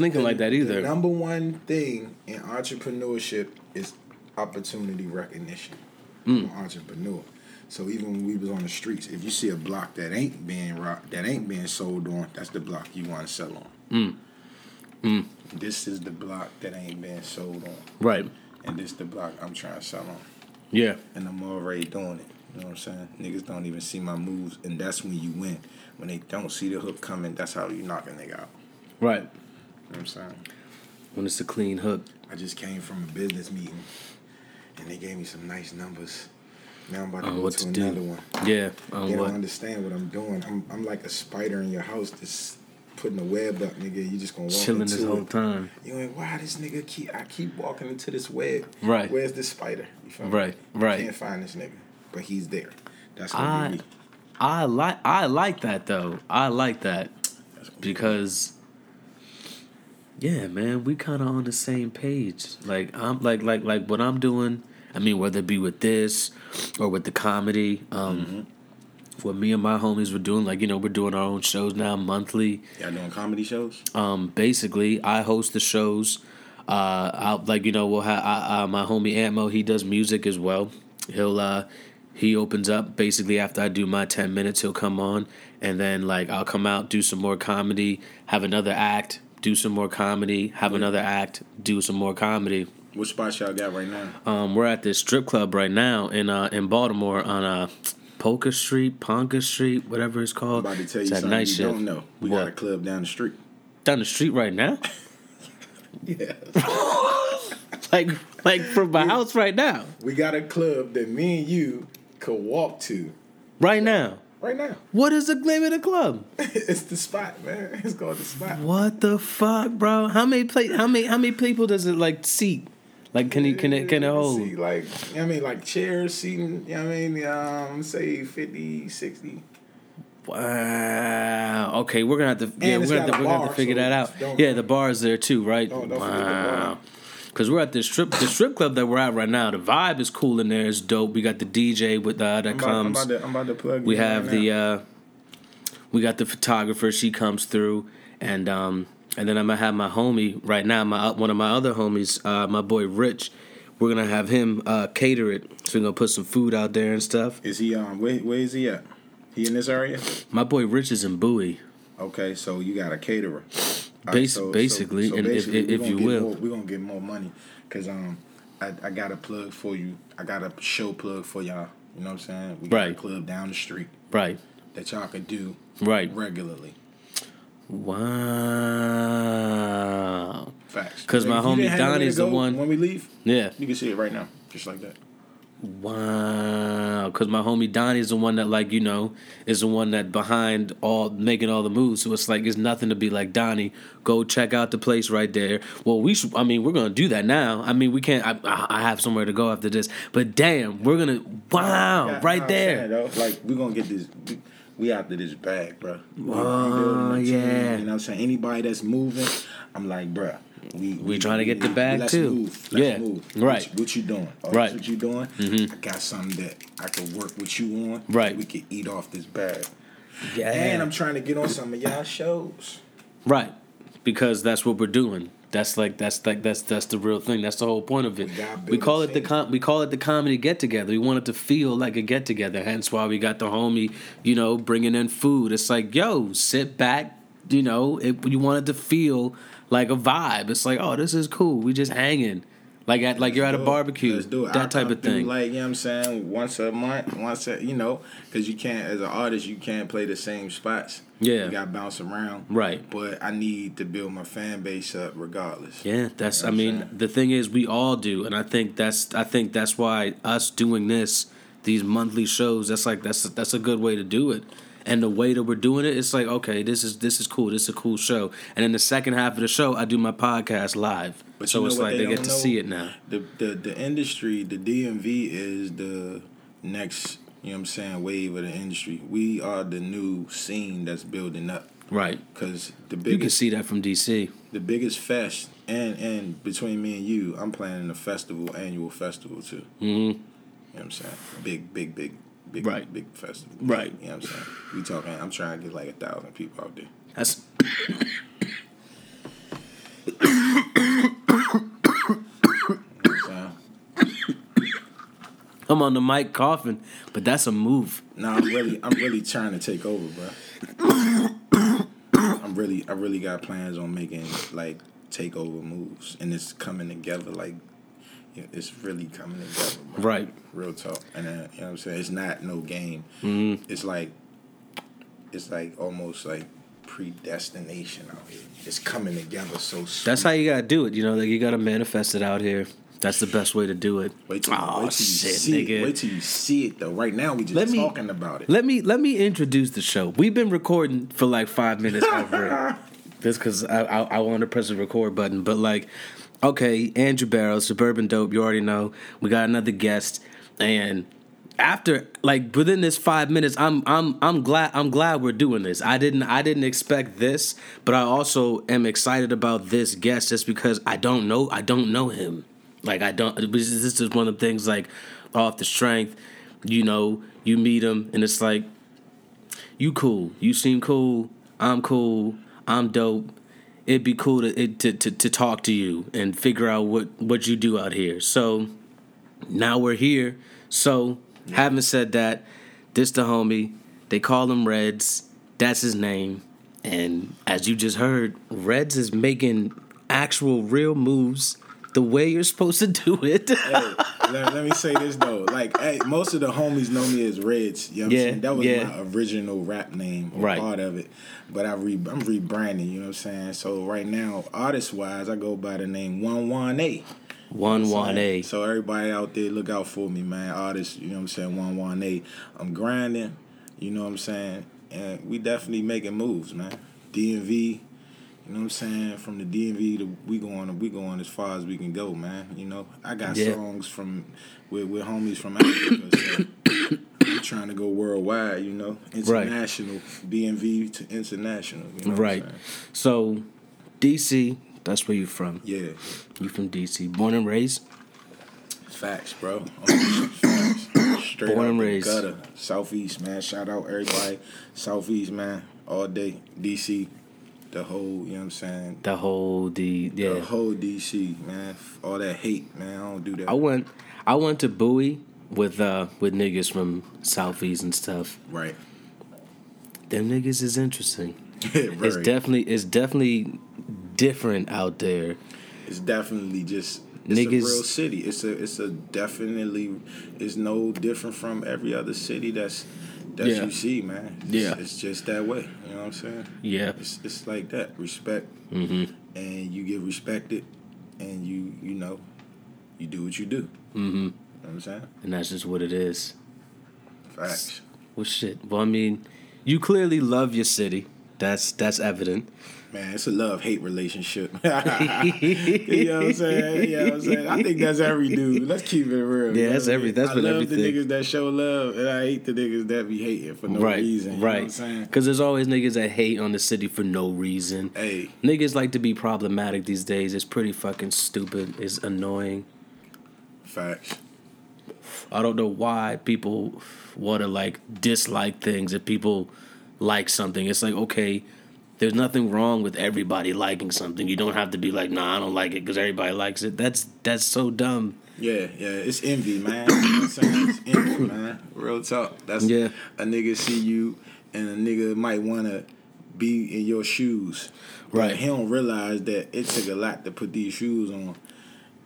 Nobody's thinking like that the either. number one thing in entrepreneurship is opportunity recognition. Mm. Entrepreneur. So even when we was on the streets, if you see a block that ain't being rock, that ain't being sold on, that's the block you want to sell on. Mm. This is the block that ain't being sold on, Right. and this the block I'm trying to sell on, Yeah. and I'm already doing it. You know what I'm saying? Niggas don't even see my moves, and that's when you win. When they don't see the hook coming, that's how you knock a nigga out. Right. Know what I'm saying? When it's a clean hook. I just came from a business meeting, and they gave me some nice numbers. Now I'm about to On go to to do. another one. Yeah. They don't understand what I'm doing. I'm I'm like a spider in your house, just putting a web up, nigga. You just gonna walk Chilling into this whole it. time. You like, why this nigga keep? I keep walking into this web. Right. Where's this spider? You feel me? Right, right. Can't find this nigga, but he's there. That's I- gonna be me. I like I like that though. I like that That's because yeah, man, we kind of on the same page. Like I'm like like like what I'm doing. I mean, whether it be with this or with the comedy, um, what me and my homies were doing. Like you know, we're doing our own shows now monthly. Y'all doing comedy shows? Um, basically, I host the shows. Uh, I'll, like you know, we'll have I, uh, my homie Antmo. He does music as well. He'll uh, he opens up basically after I do my ten minutes. He'll come on, and then like I'll come out, do some more comedy, have another act, do some more comedy, have another act, do some more comedy. What spots y'all got right now? Um, we're at this strip club right now in uh in Baltimore on uh Polka Street, Ponca Street, whatever it's I'm called. about to tell you something night you shift. don't know. We What? got a club down the street. Down the street right now. Yeah. like like from my house right now. we got a club that me and you could walk to Right now. Right now. What is the name of the club? it's the spot, man. It's called the spot. What the fuck, bro? How many play how many how many people does it like seat? Like can it can it can it hold? See, like, I mean, like chairs, seating, you know what I mean? Um, say 50, 60. Wow. Okay, we're gonna have to yeah, we're gonna have to, we're gonna have to figure so that out. Yeah, the bar is there too, right? Don't- don't forget the bar. Cause we're at the strip the strip club that we're at right now. The vibe is cool in there. It's dope. We got the DJ with uh, that I'm about, I'm comes. about to, I'm about to plug we have right the uh we got the photographer she comes through and um and then i'm gonna have my homie right now my one of my other homies uh my boy rich we're gonna have him uh cater it so we're gonna put some food out there and stuff Is he, um, where, where is he at? He in this area? my boy rich is in bowie Okay, so you got a caterer. Bas- basically, and if- basically, we if gonna you will. more, we're gonna get more money because um, I, I got a plug for you. I got a show plug for y'all. You know what I'm saying? We got a Right. club down the street right that y'all could do right regularly. wow Facts. Because my homie didn't have nowhere Donnie's the one- When we leave, yeah you can see it right now, just like that. Wow, because my homie Donnie is the one that, like, you know, is the one that behind all making all the moves. So it's like it's nothing to be like Donnie. Go check out the place right there. Well, we should. I mean, we're gonna do that now. I mean, we can't. I, I have somewhere to go after this. But damn, we're gonna. Wow, Yeah, right there. saying, like we're gonna get this. We, we after this bag, bro. Oh, team, yeah. You know what I'm saying? Anybody that's moving, I'm like, bruh. We We trying to get the bag, let's too. Move. Let's Yeah, move. right. What, you- what you doing? Oh, Right. Mm-hmm. What you doing? I got something that I can work with you on. Right. We could eat off this bag. Yeah, And I'm trying to get on some of y'all shows. right because that's what we're doing. That's like that's like that's that's the real thing. That's the whole point of it. gotta We call it the com- we call it the comedy get together. We want it to feel like a get together. Hence why we got the homie, you know, bringing in food. It's like, yo, sit back. You know, it, you want it to feel like a vibe. It's like, oh, this is cool. We just hanging, like at like you're at a barbecue. Let's do it. That I type of through, thing. Like, you know what I'm saying? Once a month, once a, you know, because you can't, as an artist, you can't play the same spots. Yeah. You got to bounce around. Right. But I need to build my fan base up regardless. Yeah, that's. You I know I'm mean, saying? the thing is, we all do, and I think that's. I think that's why us doing this, these monthly shows. That's like that's that's a good way to do it. And the way that we're doing it, it's like okay, this is this is cool. This is a cool show. And in the second half of the show, I do my podcast live, But so it's like they they, get to know? see it now. The, the the industry, the DMV is the next, you know what I'm saying, wave of the industry. We are the new scene that's building up. Right. Because the You can see that from DC. the biggest fest and and between me and you, I'm planning a festival, annual festival too. hmm You know what I'm saying? Big, big, big, big, Right. big festival. Right. You know what I'm saying? We talking. I'm trying to get like a thousand people out there. That's You know what I'm on the mic coughing, but that's a move. No, I'm really, I'm really trying to take over, bro. I'm really, I really got plans on making like takeover moves, and it's coming together. Like, it's really coming together, bro. Right. Real talk, and then, you know what I'm saying? It's not no game. Mhm. It's like, it's like almost like predestination out here. It's coming together so. Sweet. That's how you gotta do it. You know, like you gotta manifest it out here. That's the best way to do it. Wait till, oh wait till you see nigga. it. Wait till you see it though. Right now, we just Let me- talking about it. Let me let me introduce the show. We've been recording for like five minutes over it. Just because I, I I want to press the record button, but like, okay, Andrew Barrow, Suburban Dope. You already know we got another guest, and after like within this five minutes, I'm I'm I'm glad I'm glad we're doing this. I didn't I didn't expect this, but I also am excited about this guest just because I don't know I don't know him. Like I don't. This is one of the things like off the strength. You know, you meet him and it's like you cool. You seem cool. I'm cool. I'm dope. It'd be cool to, it, to to to talk to you and figure out what what you do out here. So now we're here. So having said that, this the homie. They call him Reds. That's his name. And as you just heard, Reds is making actual real moves the way you're supposed to do it. hey, let, let me say this though. Like, hey, most of the homies know me as Reds. You know what Yeah, I'm saying? That was yeah. my original rap name, or Right. part of it. But I re, I'm rebranding. You know what I'm saying? So right now, artist wise, I go by the name One One A. One A. So everybody out there, look out for me, man. Artists, you know what I'm saying? One one A. I'm grinding. You know what I'm saying? And we definitely making moves, man. DMV. You know what I'm saying? From the DMV to we going we going as far as we can go, man. You know, I got Yeah. songs from with with homies from Africa. So I'm trying to go worldwide, you know, Right. international, DMV to international. You know Right. So, DC, that's where you from. Yeah, You from DC, born and raised. facts, bro. Um, facts. Straight Born and raised. gutter, Southeast, man. Shout out everybody, Southeast, man. All day, DC, the whole, you know what I'm saying. The whole the The whole DC, man. All that hate, man. I don't do that. I went I went to Bowie with uh with niggas from Southeast and stuff. right. Them niggas is interesting. Very. It's definitely it's definitely different out there. It's definitely just it's Niggas- a real city. It's a it's a definitely it's no different from every other city that's that Yeah. you see, man. It's, Yeah. it's just that way. You know what I'm saying? Yeah. It's it's like that. Respect, Mm-hmm. and you get respected, and you you know, you do what you do. Mm-hmm. You know what I'm saying? And that's just what it is. Facts. Well shit. Well I mean, you clearly love your city. That's that's evident. Man, it's a love hate relationship. you know what I'm saying? You know what I'm saying? I think that's every dude. Let's keep it real. Yeah, that's what I every- that's I been love everything. the niggas that show love, and I hate the niggas that be hating for no right. reason. You know what I'm right. saying? Because there's always niggas that hate on the city for no reason. Hey, Niggas like to be problematic these days. It's pretty fucking stupid. It's annoying. facts. I don't know why people want to like dislike things if people like something. It's like, okay, There's nothing wrong with everybody liking something. You don't have to be like, nah, I don't like it because everybody likes it. That's that's so dumb. Yeah, yeah, it's envy, man. it's envy, man. Real talk. That's Yeah. A nigga see you, and a nigga might wanna be in your shoes. But Right. He don't realize that it took a lot to put these shoes on,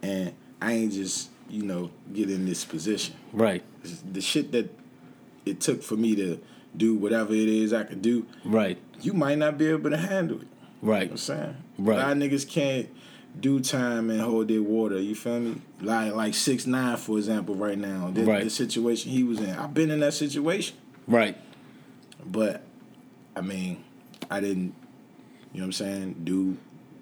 and I ain't just you know get in this position. Right. The shit that it took for me to do whatever it is I could do, Right. You might not be able to handle it. Right. You know what I'm saying? Right. A lot of niggas can't do time and hold their water. You feel me? Like like six nine, for example, right now. The, Right. the situation he was in. I've been in that situation. Right. But I mean, I didn't you know what I'm saying, do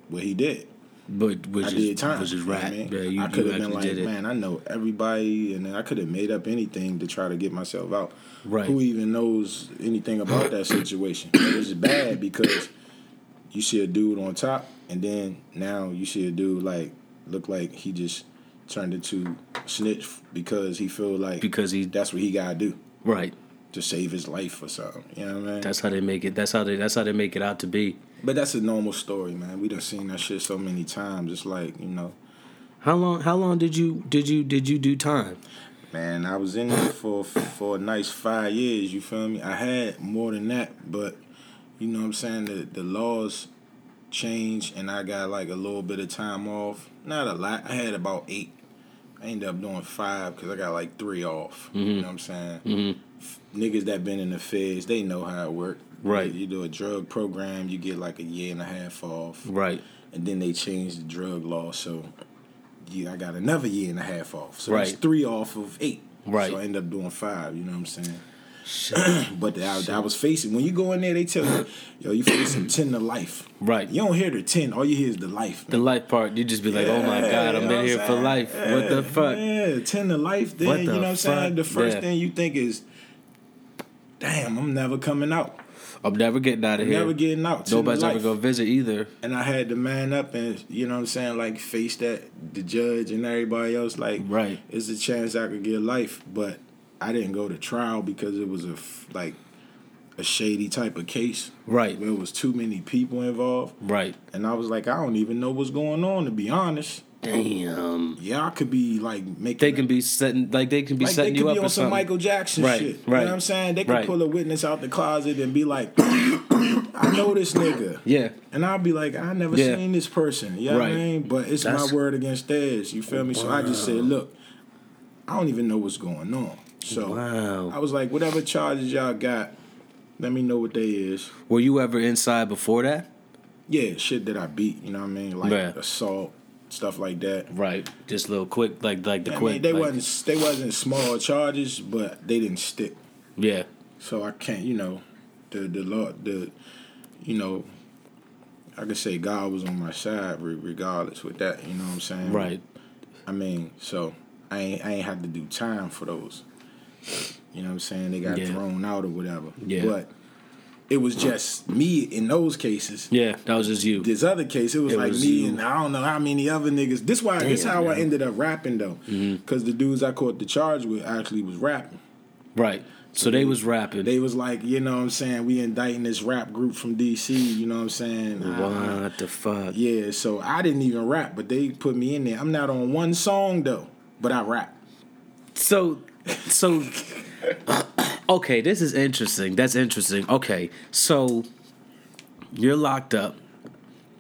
what he did. But which I is did time. which is you know. I mean? Yeah, you, I could have been like, man, I know everybody, and I could have made up anything to try to get myself out. Right. Who even knows anything about that situation? It was bad because you see a dude on top, and then now you see a dude like look like he just turned into snitch because he feel like Because he that's what he gotta do right. to save his life or something. You know what I mean? That's how they make it. That's how they. That's how they make it out to be. But that's a normal story, man. We done seen that shit so many times. It's like you know. How long? How long did you did you did you do time? Man, I was in there for for a nice five years. You feel me? I had more than that, but you know what I'm saying. The the laws changed, and I got like a little bit of time off. Not a lot. I had about eight. I ended up doing five because I got like three off. You know what I'm saying? Mm-hmm. Niggas that been in the feds, they know how it work. Right. You do a drug program, you get like a year and a half off Right. and then they changed the drug law, so yeah, I got another year and a half off. So Right. three off of eight. Right. So I end up doing five. You know what I'm saying? but I, I was facing when you go in there, they tell you, yo, you facing ten to life. Right. You don't hear the ten. All you hear is the life. The life part, you just be like, oh my god, I'm in here what for saying? life. What the fuck? Yeah, ten to life. Then you know what I'm saying. The first Yeah. thing you think is, damn, I'm never coming out. I'm never getting out of here. Never getting out. Nobody's ever gonna visit either. and I had to man up and you know what I'm saying, like face that the judge and everybody else. Like, Right. it's a chance I could get life, but I didn't go to trial because it was a like a shady type of case. Right. Where it was too many people involved, Right. and I was like, I don't even know what's going on to be honest. Damn. Yeah, I could be like making. They can be setting like they can be like setting they could you up be on some something. Michael Jackson Right, shit. You know what I'm saying? They could right. pull a witness out the closet and be like, I know this nigga. Yeah. And I'll be like, I never Yeah. seen this person. You know what I Right. mean? But it's That's- my word against theirs. You feel me? So I just said, look, I don't even know what's going on. So Wow. I was like, whatever charges y'all got, let me know what they is. Were you ever inside before that? Yeah, shit that I beat. You know what I mean? Like Yeah. assault, stuff like that. Right. Just a little quick, like like the I quick. mean, they like- wasn't they wasn't small charges, but they didn't stick. Yeah. So I can't, you know, the the law, the, you know, I could say God was on my side regardless with that. You know what I'm saying? Right. I mean, so I ain't I ain't have to do time for those. You know what I'm saying? They got Yeah. thrown out or whatever. Yeah. But it was just me in those cases. Yeah. That was just you. This other case, it was It like was me you. and I don't know how many other niggas. This why this Damn, how I ended up rapping though, mm-hmm. because the dudes I caught the charge with actually was rapping. Right. So they was rapping. They was like, you know what I'm saying, we indicting this rap group from DC, you know what I'm saying? I- what the fuck? yeah, so I didn't even rap, but they put me in there. I'm not on one song though, but I rap. So, so, okay, this is interesting. That's interesting. Okay, so you're locked up,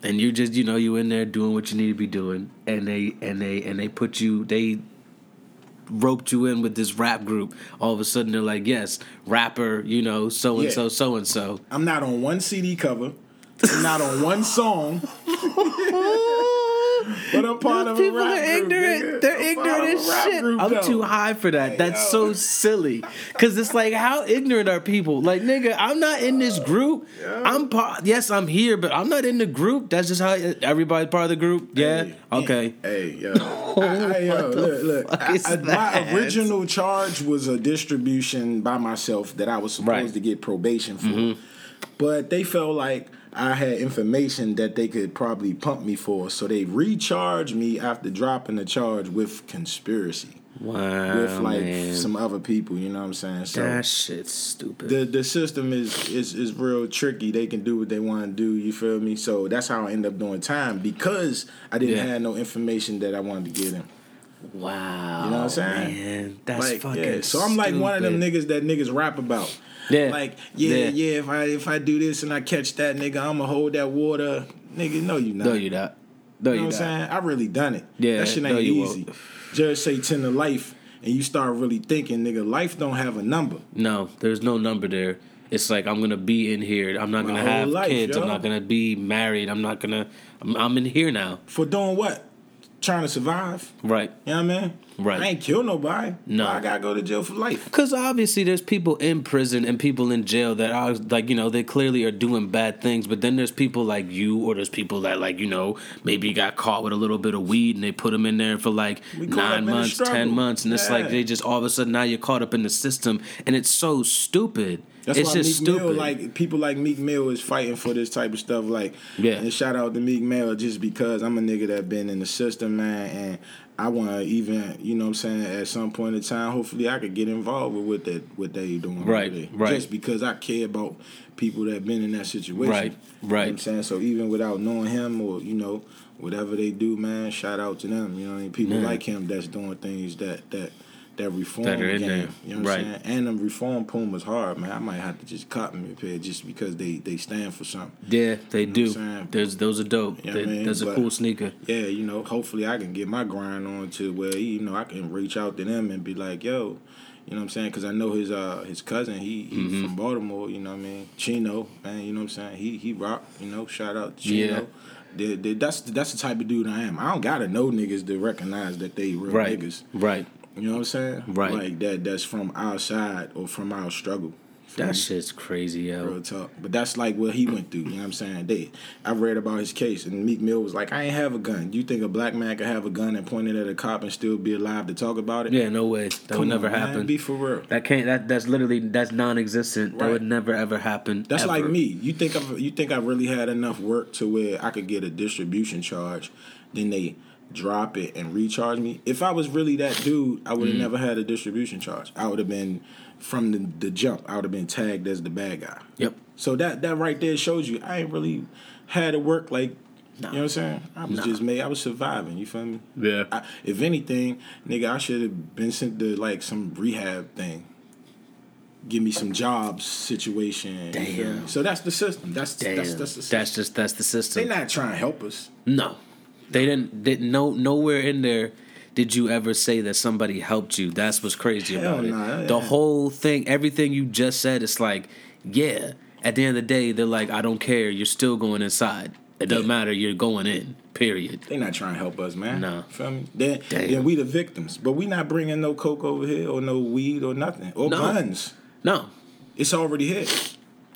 and you just you know you in there doing what you need to be doing, and they and they and they put you they roped you in with this rap group. All of a sudden they're like, yes, rapper, you know, so and so, so and so. I'm not on one CD cover. I'm not on one song. but I'm part of a People rap are ignorant. nigga. They're I'm ignorant as shit. group, I'm too high for that. Hey, That's yo. so silly. Cause it's like, how ignorant are people? Like, nigga, I'm not in this group. I'm part. Yes, I'm here, but I'm not in the group. That's just how everybody's part of the group. Yeah. Hey, okay. Hey, yo. I, I, yo look, look. fuck I- is I- that? my original charge was a distribution by myself that I was supposed Right. to get probation for. Mm-hmm. But they felt like I had information that they could probably pump me for. So they recharged me after dropping the charge with conspiracy. Wow, with like man. some other people. You know what I'm saying? So that shit's stupid. the the system is is is real tricky. They can do what they want to do. You feel me? So that's how I end up doing time because I didn't Yeah. have no information that I wanted to get him. wow, You know what I'm saying? Man, that's like, fucking. yeah. So I'm like one of them niggas that niggas rap about. Yeah. Like, yeah, Yeah. yeah, If I if I do this and I catch that nigga, I'ma hold that water. Nigga, no, you not. No, you not. No, You you know what I'm saying? I really done it. Yeah, that shit no, ain't you easy. won't. Judge say ten to life, and you start really thinking, nigga, life don't have a number. No, there's no number there. It's like I'm gonna be in here. I'm not My gonna have life, kids. yo. I'm not gonna be married. I'm not gonna. I'm, I'm in here now. For doing what? Trying to survive. Right. You know what I mean? Right. I ain't kill nobody. No. I gotta go to jail for life. Because obviously there's people in prison and people in jail that are like you know they clearly are doing bad things, but then there's people like you or there's people that like you know maybe got caught with a little bit of weed and they put them in there for like We caught up nine months, ten months, and it's like they just all of a sudden now you're caught up in the system and it's so stupid. That's it's why just Meek stupid. Mill, like people like Meek Mill, is fighting for this type of stuff. Like, Yeah. And shout out to Meek Mill just because I'm a nigga that been in the system, man, and I want to even, you know, what I'm saying, at some point in time, hopefully I could get involved with what that what they doing, over Right, there. right. Just because I care about people that been in that situation, Right, You know right. what I'm saying so even without knowing him or you know whatever they do, man, shout out to them. You know, what I mean, people Yeah. like him that's doing things that that. That reform That game, there. you know what Right. I'm saying? And them reform Pumas hard, man. I might have to just cop me a pair just because they they stand for something. yeah, they what do. I'm? There's those are dope. Yeah, They- man, That's a cool sneaker. Yeah, you know, hopefully I can get my grind on to where you know I can reach out to them and be like, yo, you know what I'm saying? Because I know his uh his cousin, he he Mm-hmm. from Baltimore. You know what I mean? Chino, man. You know what I'm saying? He he rock. You know, shout out to Yeah. Chino. The- the- that's that's the type of dude I am. I don't gotta know niggas to recognize that they real Right. niggas. Right. You know what I'm saying? Right. Like that. That's from our side or from our struggle. That me? shit's crazy, yo. Real talk. But that's like what he went through. You know what I'm saying? They, I read about his case, and Meek Mill was like, I ain't have a gun. You think a black man could have a gun and point it at a cop and still be alive to talk about it? Yeah, no way. That Come would never on, man. happen. Be for real. That can't. That that's literally that's non-existent. That would never ever happen. That's ever. like me. You think I've, you think I really had enough work to where I could get a distribution charge, then they drop it and recharge me. If I was really that dude, I would have Mm. never had a distribution charge. I would have been from the, the jump. I would have been tagged as the bad guy. Yep. So that that right there shows you I ain't really had to work like you know what I'm saying. I was Nah. just made. I was surviving. You feel me? Yeah. I, if anything, nigga, I should have been sent to like some rehab thing. Give me some jobs situation. you feel Damn. So that's the system. That's Damn. that's That's, that's the system. just that's the system. they system. not trying to help us. no, they didn't. Did no nowhere in there. Did you ever say that somebody helped you? That's what's crazy Hell about it. nah. The whole thing, everything you just said, it's like, yeah. At the end of the day, they're like, I don't care. You're still going inside. It doesn't Yeah. matter. You're going in. Period. They not trying to help us, man. No. feel me? Then, Damn. then we the victims, but we not bringing no coke over here or no weed or nothing or No. guns. No, It's already here,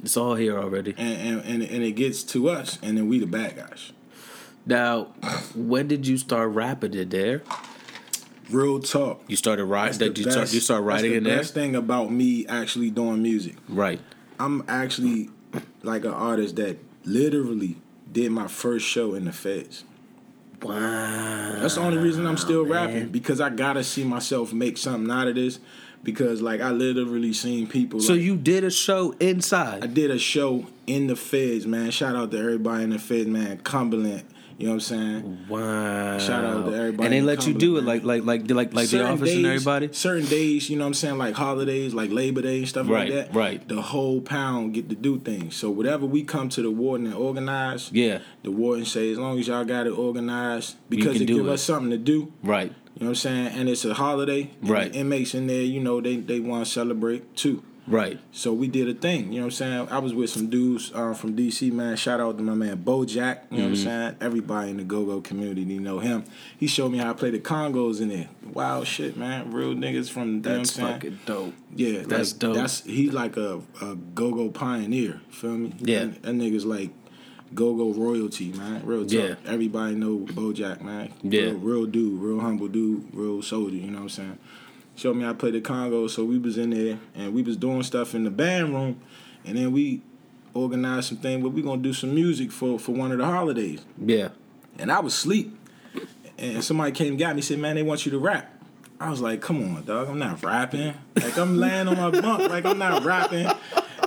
it's all here already. and, and and and it gets to us, and then we the bad guys. Now, when did you start rapping it there? Real talk. You started writing. That's Did the you start? You start writing that's in the there. best thing about me actually doing music. Right. I'm actually like an artist that literally did my first show in the Feds. Wow. That's the only reason I'm still man. rapping because I gotta see myself make something out of this. Because like I literally seen people. So like, you did a show inside. I did a show in the Feds, man. Shout out to everybody in the Feds, man. Cumberland, you know what I'm saying? Wow. Shout out to everybody And they let you do it like like like like like the Certain office and days- everybody. Certain days, you know what I'm saying, like holidays, like Labor Day and stuff Right, like that. right. The whole pound get to do things. So whatever we come to the warden and organize, Yeah. the warden say as long as y'all got it organized, because it give it. us something to do. Right. You know what I'm saying? And it's a holiday. and Right. The inmates in there, you know, they they want to celebrate too. Right. So we did a thing, you know what I'm saying? I was with some dudes uh, from DC, man. Shout out to my man Bojack, you know what Mm-hmm. I'm saying? Everybody in the go-go community know him. He showed me how to play the congos in there. Wild shit, man. Real niggas from, you know what That's fucking dope. Yeah, That's like, dope. That's he like a, a go-go pioneer, feel me? Yeah. That, that nigga's like go-go royalty, man. Real talk. Yeah. Everybody know Bojack, man. Yeah. Real, real dude, real humble dude, real soldier, you know what I'm saying? Showed me how to play the Congo, so we was in there and we was doing stuff in the band room, and then we organized some thing where we gonna do some music for for one of the holidays. Yeah. And I was asleep. And somebody came and got me said, Man, they want you to rap. I was like, come on, dog. I'm not rapping. Like I'm laying on my bunk. Like I'm not rapping.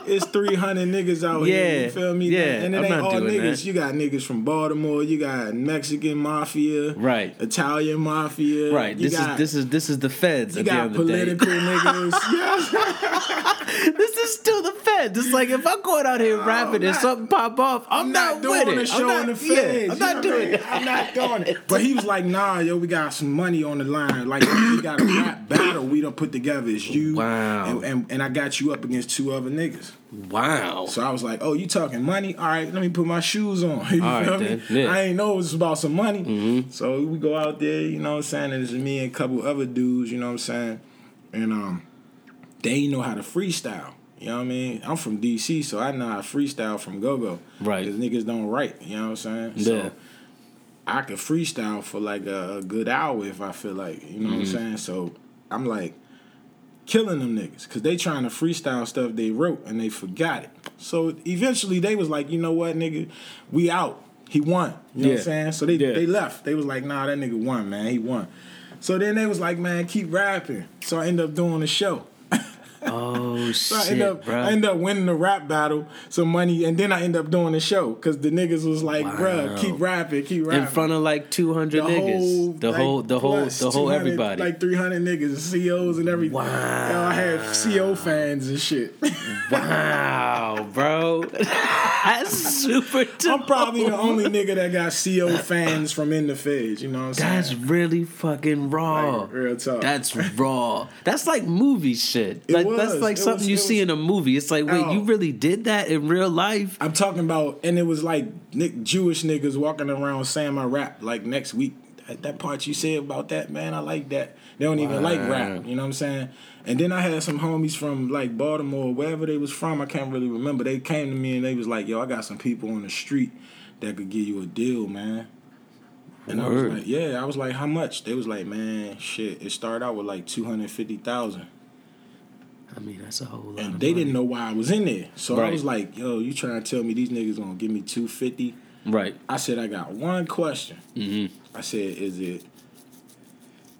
It's 300 niggas out Yeah, here. You feel me? yeah, And it I'm ain't all niggas. that. You got niggas from Baltimore. You got Mexican mafia. Right. Italian mafia. Right. This got, is this is this is the feds. You at the got end of the day. political niggas. Yeah. this is still the feds. It's like if I'm going out here rapping and something pop off, I'm, I'm not, not doing it. show I'm not, the yeah, feds. I'm not know what I doing it. I'm not doing it. But he was like, nah, yo, we got some money on the line. Like we got a rap battle we don't put together. It's you. Wow. And, and, and I got you up against two other niggas. Wow. So I was like, oh, you talking money? All right, let me put my shoes on. You All right, feel me? then. Mm-hmm. I ain't know it was about some money. So we go out there, you know what I'm saying? And it's me and a couple other dudes, you know what I'm saying? And um, they know how to freestyle. You know what I mean? I'm from DC, so I know how to freestyle from go go. Right. Because niggas don't write, you know what I'm saying? Yeah. So I could freestyle for like a, a good hour if I feel like, you know what Mm-hmm. I'm saying? So I'm like killing them niggas because they trying to freestyle stuff they wrote and they forgot it. So eventually they was like, you know what, nigga, we out. He won. You know what I'm saying? So they Yeah. they left. They was like, nah, that nigga won, man. He won. So then they was like, man, keep rapping. So I end up doing the show. Oh So I shit, end up bro. I end up winning the rap battle, some money, and then I end up doing the show because the niggas was like, Wow. bruh, keep rapping, keep rapping. in front of like 200 niggas. the like, whole, the whole, the whole everybody. Like 300 niggas, COs and everything. Wow. I had CO fans and shit. wow, bro. That's super dope. I'm probably the only nigga that got CO fans from in the feds. You know what I'm saying? That's really fucking raw. Like, real talk. That's raw. That's like movie shit. It like that's was. like It something was- you see was- in a movie. It's like, wait, Oh. you really did that in real life? I'm talking about, and it was like Nick Jewish niggas walking around saying my rap like next week. That, that part you said about that, man, I like that. They don't even like Wow. rap, you know what I'm saying? And then I had some homies from like Baltimore, wherever they was from, I can't really remember. They came to me and they was like, "Yo, I got some people on the street that could give you a deal, man." And I was like, "Yeah." I was like, "How much?" They was like, "Man, shit, it started out with like two hundred fifty thousand. I mean, that's a whole lot. And they money. didn't know why I was in there. So I was like, yo, you trying to tell me these niggas gonna give me 250? Right. I said, I got one question. Mm-hmm. I said, is it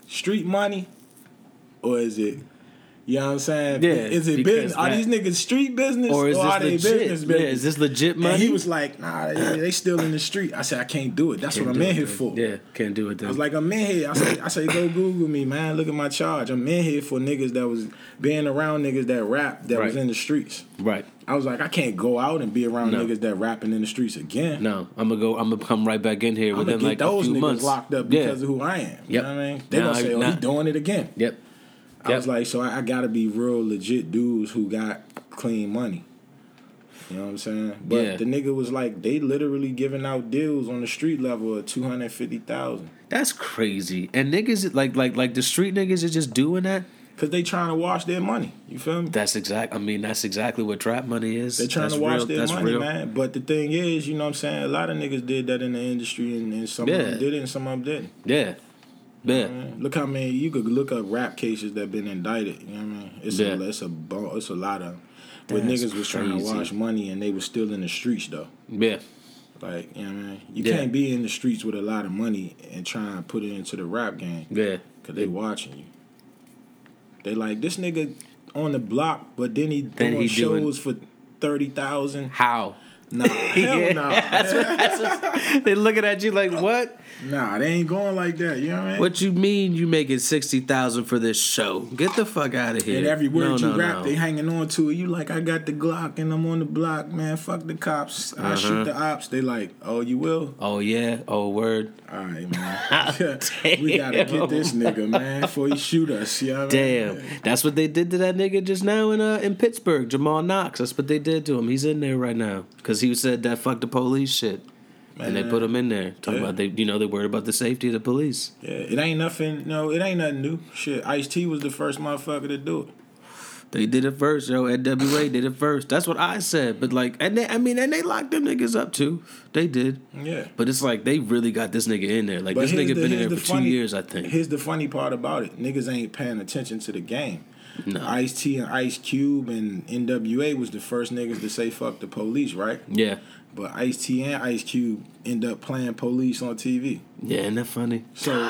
street money or is it, you know what I'm saying? Yeah, Is it business? Are these niggas street business Or is are this they legit? business Yeah, is this legit money? And he was like, nah, they, they still in the street. I said, I can't do it. That's Can't what I'm in here for. Yeah, can't do it then. I was like, I'm in here. I say, I say, go Google me, man. Look at my charge. I'm in here for niggas that was being around niggas that rap that was in the streets. right. I was like, I can't go out and be around No. niggas that rapping in the streets again. No, I'm gonna go. I'm gonna come right back in here I'm within get like a those few niggas months. locked up Yeah. because of who I am. You know what I mean? They Nah, gonna say, oh, nah. he doing it again. Yep. I Yep. was like, so I, I gotta be real legit dudes who got clean money. You know what I'm saying? But Yeah. the nigga was like, they literally giving out deals on the street level of two hundred fifty thousand. That's crazy. And niggas like like like the street niggas is just doing that. Cause they trying to wash their money. You feel me? That's exact. I mean, that's exactly what trap money is. They trying that's to wash real, their money, real. man. But the thing is, you know what I'm saying? A lot of niggas did that in the industry and, and some of them did it and some of them didn't. Yeah. Yeah. Man, Look how many you could look up rap cases that been indicted. You know what I mean? It's Yeah. a it's a it's a lot of where That's niggas was trying to crazy. wash money and they was still in the streets though. Yeah. Like you know what I mean? You Yeah. can't be in the streets with a lot of money and try and put it into the rap game Yeah. because they watching you. They like this nigga on the block, but then he Then doing he doing- shows for thirty thousand. How? Nah, hell nah. That's what, that's what, they looking at you like, what? Nah, they ain't going like that. You know what I mean? What you mean you making sixty thousand for this show? Get the fuck out of here. And every word No, you no, rap, no. they hanging on to it. You like, I got the Glock and I'm on the block, man. Fuck the cops. I Uh-huh. shoot the ops. They like, oh, you will? Oh yeah. Oh word. All right, man. we gotta get this nigga, man, before he shoot us. You know what I mean? Damn. That's what they did to that nigga just now in uh in Pittsburgh, Jamal Knox. That's what they did to him. He's in there right now because he said that fuck the police shit. And they put him in there. Talking Yeah. about they, you know, they worried about the safety of the police. Yeah, it ain't nothing. No, it ain't nothing new. Shit, Ice T was the first motherfucker to do it. They did it first, yo. NWA did it first. That's what I said. But like, and they, I mean, and they locked them niggas up too. They did. Yeah. But it's like they really got this nigga in there. Like But this nigga the- been in there the for two funny- years, I think. Here's the funny part about it: niggas ain't paying attention to the game. No. Ice T and Ice Cube and NWA was the first niggas to say fuck the police, right? Yeah. But Ice T and Ice Cube end up playing police on TV. Yeah, isn't that funny? So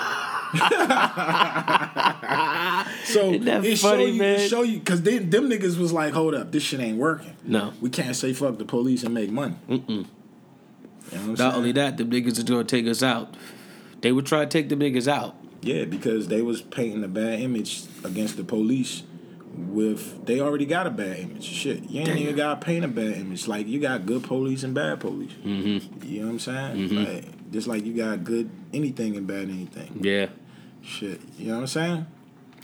so Isn't that it funny, show you, man? Show you because then them niggas was like, hold up, this shit ain't working. No. we can't say fuck the police and make money. Mm-mm. You know Not saying? only that, the niggas is gonna take us out. They would try to take the niggas out. Yeah, because they was painting a bad image against the police. With they already got a bad image. Shit, you ain't Damn. even got to paint a bad image. Like you got good police and bad police. Mm-hmm. You know what I'm saying? Mm-hmm. Like just like you got good anything and bad anything. Yeah. Shit, you know what I'm saying?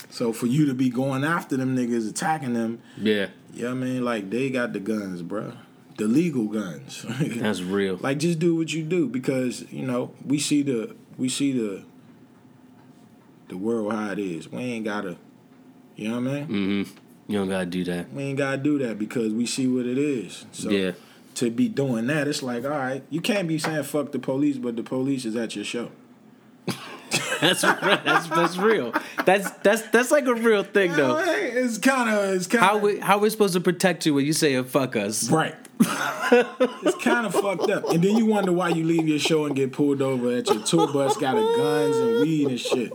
So for you to be going after them niggas, attacking them, Yeah. yeah, I mean, like they got the guns, bro. The legal guns. That's real. like just do what you do because you know we see the we see the the world how it is. We ain't gotta, you know what I mean? mm-hmm. You don't gotta do that. We ain't gotta do that because we see what it is. So Yeah. to be doing that, it's like, all right, you can't be saying fuck the police, but the police is at your show. That's that's that's real. That's that's that's like a real thing though. It's kind of it's kind of How we how we supposed to protect you when you say fuck us? Right. it's kind of fucked up. And then you wonder why you leave your show and get pulled over at your tour bus, got a guns and weed and shit.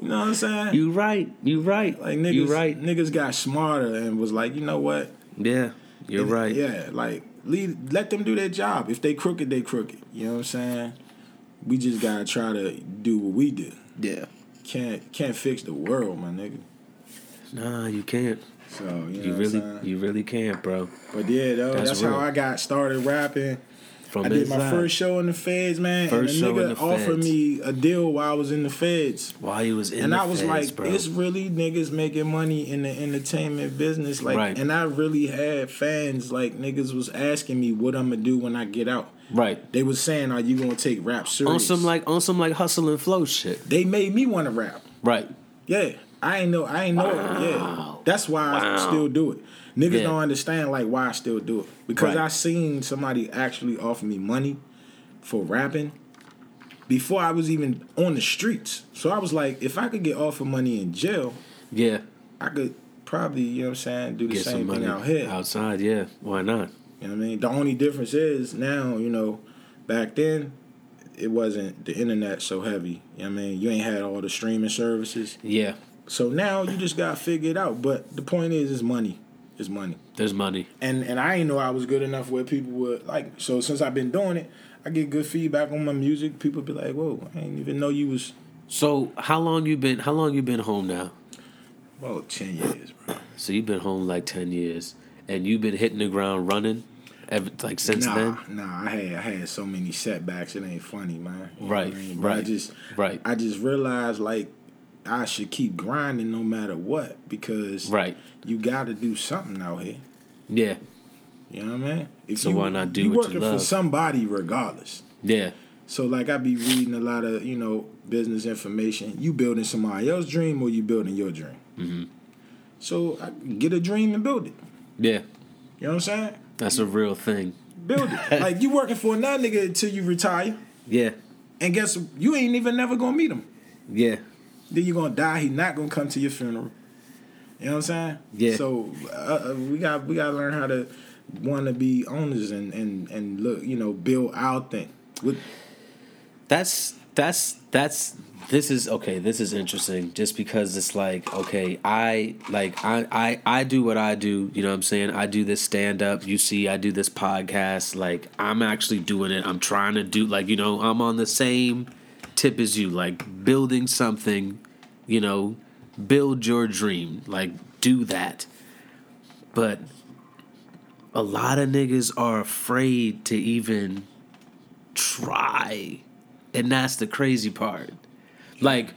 You know what I'm saying? You right. You right. like niggas, you right. niggas got smarter and was like, you know what? Yeah. You're And- right. Yeah, like leave, let them do their job. If they crooked, they crooked. You know what I'm saying? We just gotta try to do what we do. Yeah. Can't can't fix the world, my nigga. Nah, you can't. So you know You really you really can't, bro. But yeah, though, That's that's, how I got started rapping. From I did my inside. first show in the feds, man. First and the nigga the offered feds. me a deal while I was in the feds. While he was in and I was feds, like, bro. it's really niggas making money in the entertainment business. Like Right. and I really had fans, like niggas was asking me what I'm gonna do when I get out. right. They was saying, Are you gonna take rap serious? On some like on some like hustle and flow shit. they made me want to rap. Right. Yeah. I ain't know I ain't know it. Yeah. That's why I still do it. Niggas Yeah. don't understand like why I still do it. Because Right. I seen somebody actually offer me money for rapping before I was even on the streets. So I was like, if I could get offered money in jail, Yeah. I could probably, you know what I'm saying, do the Get same thing out here. outside. Yeah. Why not? You know what I mean? The only difference is now, you know, back then it wasn't the internet so heavy. You know what I mean? You ain't had all the streaming services. Yeah. So now you just gotta figure it out. But the point is, it's money. It's money. There's money. And and I ain't know I was good enough where people would like. So since I've been doing it, I get good feedback on my music. People be like, "Whoa, I didn't even know you was." So how long you been? How long you been home now? Well, ten years, bro. So you've been home like ten years, and you've been hitting the ground running, ever like since nah, then. nah. I had I had so many setbacks. It ain't funny, man. You Right, I mean? But I just right. I just realized like I should keep grinding no matter what because Right. you got to do something out here. Yeah. You know what I mean? If So you, why not do you what you working for somebody regardless. Yeah. So like I be reading a lot of you know business information. You building somebody else's dream or you building your dream. Mm-hmm. So I get a dream and build it. Yeah. You know what I'm saying? That's a real thing. Build it. like you working for another nigga until you retire, Yeah. and guess you ain't even never gonna meet him. Yeah. Then you're gonna die. He not gonna come to your funeral. You know what I'm saying? Yeah. So uh, uh, we got we gotta learn how to want to be owners and and and look you know build our thing. With, That's that's that's this is okay this is interesting just because it's like okay i like i i, I do what i do you know what i'm saying i do this stand up you see i do this podcast like i'm actually doing it i'm trying to do like you know i'm on the same tip is you like building something you know build your dream like do that but a lot of niggas are afraid to even try. And that's the crazy part. Like,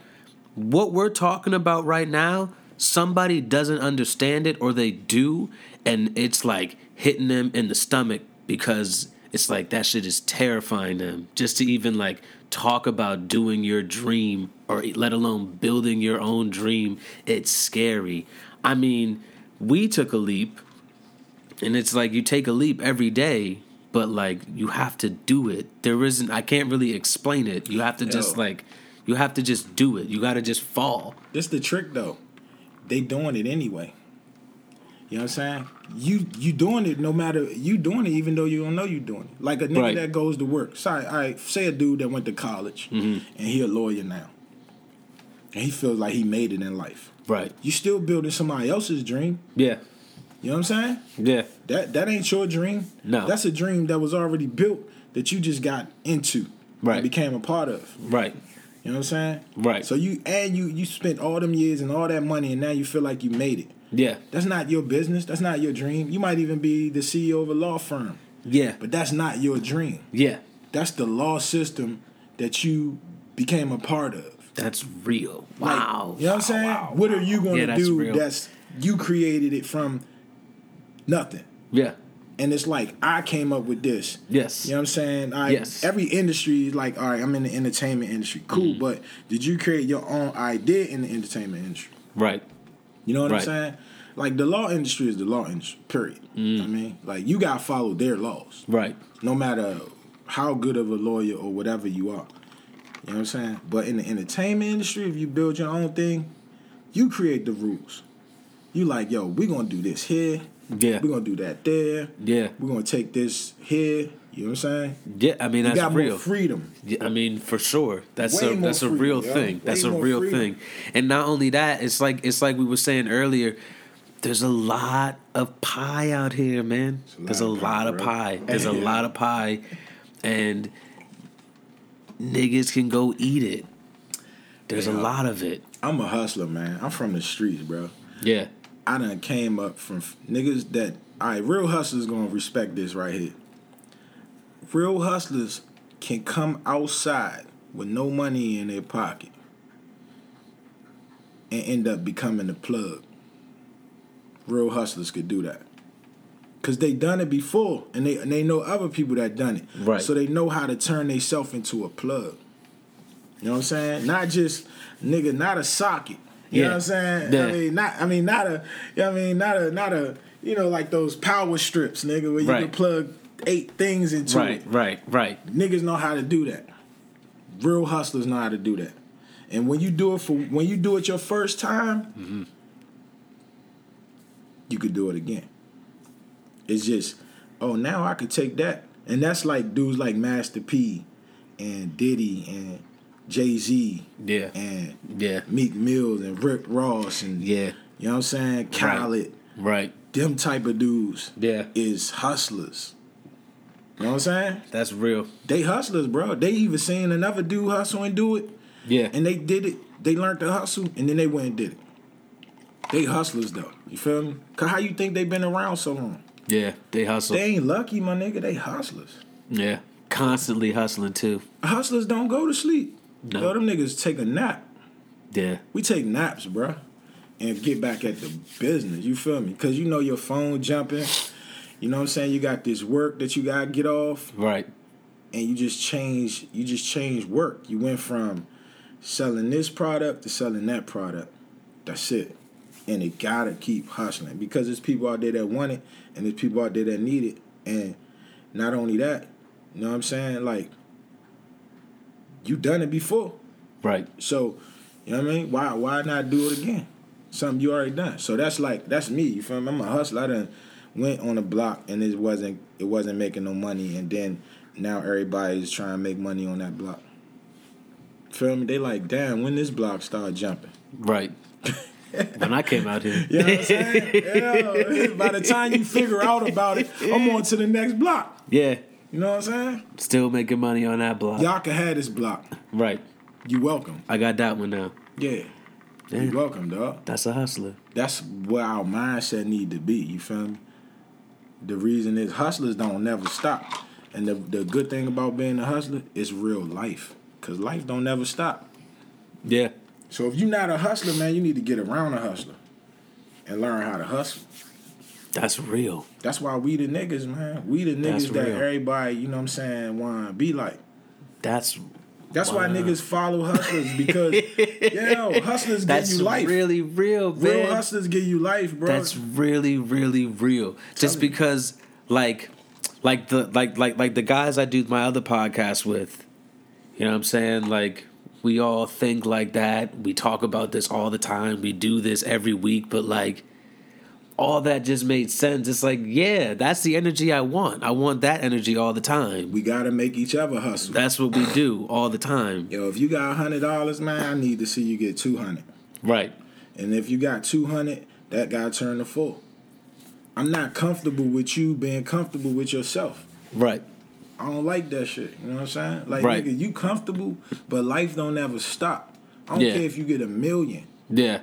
what we're talking about right now, somebody doesn't understand it or they do, and it's like hitting them in the stomach because it's like that shit is terrifying them. Just to even like talk about doing your dream or let alone building your own dream, it's scary. I mean, we took a leap and it's like you take a leap every day but like you have to do it there isn't i can't really explain it you have to just Yo. like you have to just do it you got to just fall this the trick though. They doing it anyway. You know what I'm saying? You you doing it no matter you doing it even though you don't know you doing it. Like a nigga Right. that goes to work. Sorry, I say a dude that went to college Mm-hmm. and he a lawyer now. and he feels like he made it in life. Right. You still building somebody else's dream. Yeah. You know what I'm saying? Yeah. That that ain't your dream. No. That's a dream that was already built that you just got into. Right. And became a part of. Right. You know what I'm saying? Right. So you and you you spent all them years and all that money and now you feel like you made it. Yeah. That's not your business. That's not your dream. You might even be the CEO of a law firm, Yeah. but that's not your dream. Yeah. That's the law system that you became a part of. That's real. Like, Wow. You know what I'm saying? What are you going Yeah, to that's do real. that's you created it from nothing. Yeah. And it's like I came up with this. Yes. You know what I'm saying? I, Yes. Every industry is like, all right, I'm in the entertainment industry. Cool, Mm-hmm. but did you create your own idea in the entertainment industry? Right. You know what Right. I'm saying? Like the law industry is the law industry. Period. Mm. I mean, like you gotta follow their laws, Right. no matter how good of a lawyer or whatever you are. You know what I'm saying? But in the entertainment industry, if you build your own thing, you create the rules. You like, yo, we're gonna do this here. Yeah. We're gonna do that there. Yeah. We're gonna take this here. You know what I'm saying? Yeah. I mean, You that's got real. freedom. Yeah, I mean, for sure. That's Way a that's a real yo. thing. Way That's a real freedom. thing. And not only that, it's like it's like we were saying earlier. There's a lot of pie out here, man. There's a lot of pie. There's a lot of pie, and niggas can go eat it. There's a lot of it. I'm a hustler, man. I'm from the streets, bro. Yeah. I done came up from niggas that all right, real hustlers gonna respect this right here. Real hustlers can come outside with no money in their pocket and end up becoming the plug. Real hustlers could do that. Cause they done it before and they and they know other people that done it. Right. So they know how to turn themselves into a plug. You know what I'm saying? Not just nigga, not a socket. You know what I'm saying? Yeah. I mean, not I mean not a you know what I mean, not a not a you know, like those power strips, nigga, where you Right. can plug eight things into Right. it. Right. Right. right. Niggas know how to do that. Real hustlers know how to do that. And when you do it for when you do it your first time, Mm-hmm. you could do it again. It's just, oh, now I could take that, and that's like dudes like Master P, and Diddy, and Jay Z, Yeah. and Yeah. Meek Mills, and Rick Ross, and Yeah. you know what I'm saying, Khaled. Right. Them type of dudes Yeah. is hustlers. You know what I'm saying? That's real. They hustlers, bro. They even seen another dude hustle and do it, Yeah. and they did it. They learned to hustle, and then they went and did it. They hustlers though. You feel me? Cause how you think they been around so long? yeah. They hustle. They ain't lucky, my nigga. They hustlers. yeah. Constantly hustling too. Hustlers don't go to sleep. No. Yo, them niggas take a nap. Yeah. We take naps, bro, and get back at the business. You feel me? Cause you know your phone jumping. You know what I'm saying? You got this work that you gotta get off. Right. and you just change you just change work. You went from selling this product to selling that product. That's it. And it gotta keep hustling because there's people out there that want it and there's people out there that need it. And not only that, you know what I'm saying? Like you done it before. Right. So, you know what I mean? Why why not do it again? Something you already done. So that's like that's me. You feel me? I'm a hustler. I done went on a block and it wasn't it wasn't making no money and then now everybody's trying to make money on that block. Feel me? They like, damn, when this block started jumping. Right. when I came out here. You know what I'm saying? yeah. By the time you figure out about it, I'm on to the next block. Yeah. You know what I'm saying? Still making money on that block. Y'all can have this block. Right. You welcome. I got that one now. Yeah. Yeah. You welcome, dog. That's a hustler. That's where our mindset need to be. You feel me? The reason is hustlers don't never stop. And the the good thing about being a hustler is real life. Cause life don't never stop. Yeah. So if you're not a hustler, man, you need to get around a hustler and learn how to hustle. That's real. That's why we the niggas, man. We the That's niggas that real. everybody, you know what I'm saying, wanna be like. That's That's why niggas follow hustlers because yo, hustlers give that's you life. That's really real, Real hustlers give you life, bro. That's really, really real. Just me. because, like, like the like like like the guys I do my other podcast with, you know what I'm saying? Like, we all think like that. We talk about this all the time. We do this every week, but like, all that just made sense. It's like, yeah, that's the energy I want. I want that energy all the time. We gotta make each other hustle. That's what we do all the time. Yo, if you got a hundred dollars, man, I need to see you get two hundred. Right. And if you got two hundred, that guy turn to full. I'm not comfortable with you being comfortable with yourself. Right. I don't like that shit. You know what I'm saying? Like Right. nigga, you comfortable, but life don't ever stop. I don't Yeah. care if you get a million. Yeah.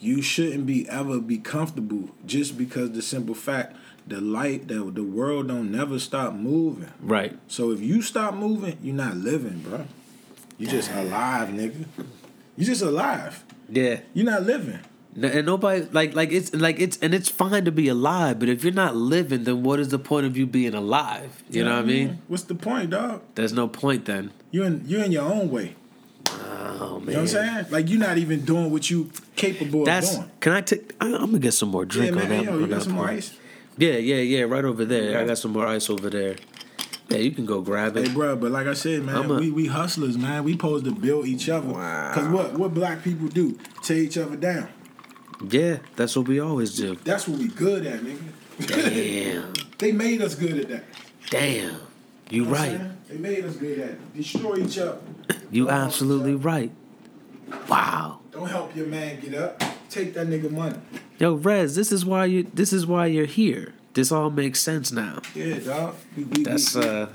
You shouldn't be ever be comfortable just because the simple fact the light the the world don't never stop moving. Right. So if you stop moving, you're not living, bro. You just alive, nigga. You just alive. Yeah. You're not living. And nobody like like it's like it's and it's fine to be alive, but if you're not living, then what is the point of you being alive? You know what I mean? What's the point, dog? There's no point then. You in you in your own way. Oh man. You know what I'm saying? Like you're not even doing what you capable That's of doing. can I take? I- I'm gonna get some more drink Yeah, drink man. on that. yo, on you got that some more ice? Yeah, yeah, yeah. Right over there. I got some more ice over there. Yeah, you can go grab it. Hey, bro, but like I said, man, a- we we hustlers, man. We supposed to build each other. Wow. Cause what what black people do? Tear each other down. Yeah, that's what we always do. That's what we good at, nigga. Damn, they made us good at that. damn. You know what I'm right. They made us good at it. Destroy each other. You absolutely right. Wow. Don't help your man get up. Take that nigga money. Yo, Rez, this is why you. This is why you're here. This all makes sense now. Yeah, dog. We, we, That's we, uh,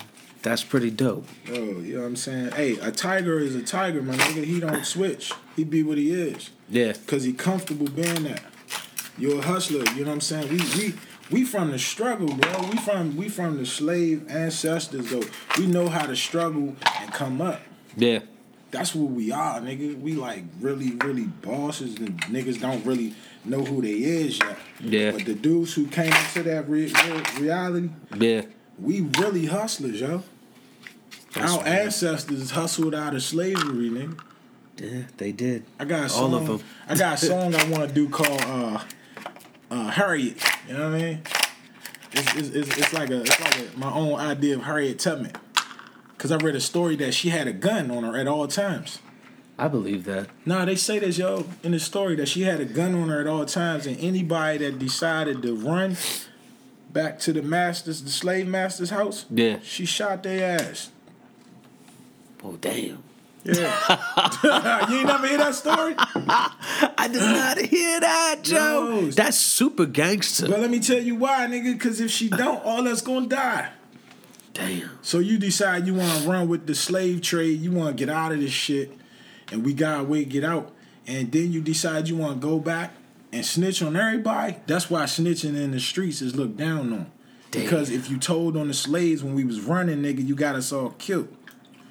that's pretty dope. Oh, you know what I'm saying? Hey, a tiger is a tiger, my nigga. He don't switch. He be what he is. Yeah, Cause he comfortable being that. You're a hustler, you know what I'm saying? We we we from the struggle, bro. We from we from the slave ancestors though. We know how to struggle and come up. Yeah, That's what we are, nigga. We like really, really bosses and niggas don't really know who they is yet. Yeah. But the dudes who came into that re- re- reality, yeah. we really hustlers, yo. That's Our right. ancestors hustled out of slavery, nigga. Yeah, they did. I got a song. All of them. I got a song I want to do called uh, uh, Harriet. You know what I mean? It's, it's, it's, it's like a it's like a, my own idea of Harriet Tubman. Cause I read a story that she had a gun on her at all times. I believe that. Nah, they say this yo in the story that she had a gun on her at all times, and anybody that decided to run back to the masters, the slave master's house, Yeah. she shot their ass. Oh damn. Yeah. you ain't never hear that story? I did not hear that, Joe. No. That's super gangster. But let me tell you why, nigga. Because if she don't, all us gonna die. Damn. So you decide you want to run with the slave trade, you want to get out of this shit, and we got a way to get out. And then you decide you want to go back and snitch on everybody. That's why snitching in the streets is looked down on. Damn. Because if you told on the slaves when we was running, nigga, you got us all killed.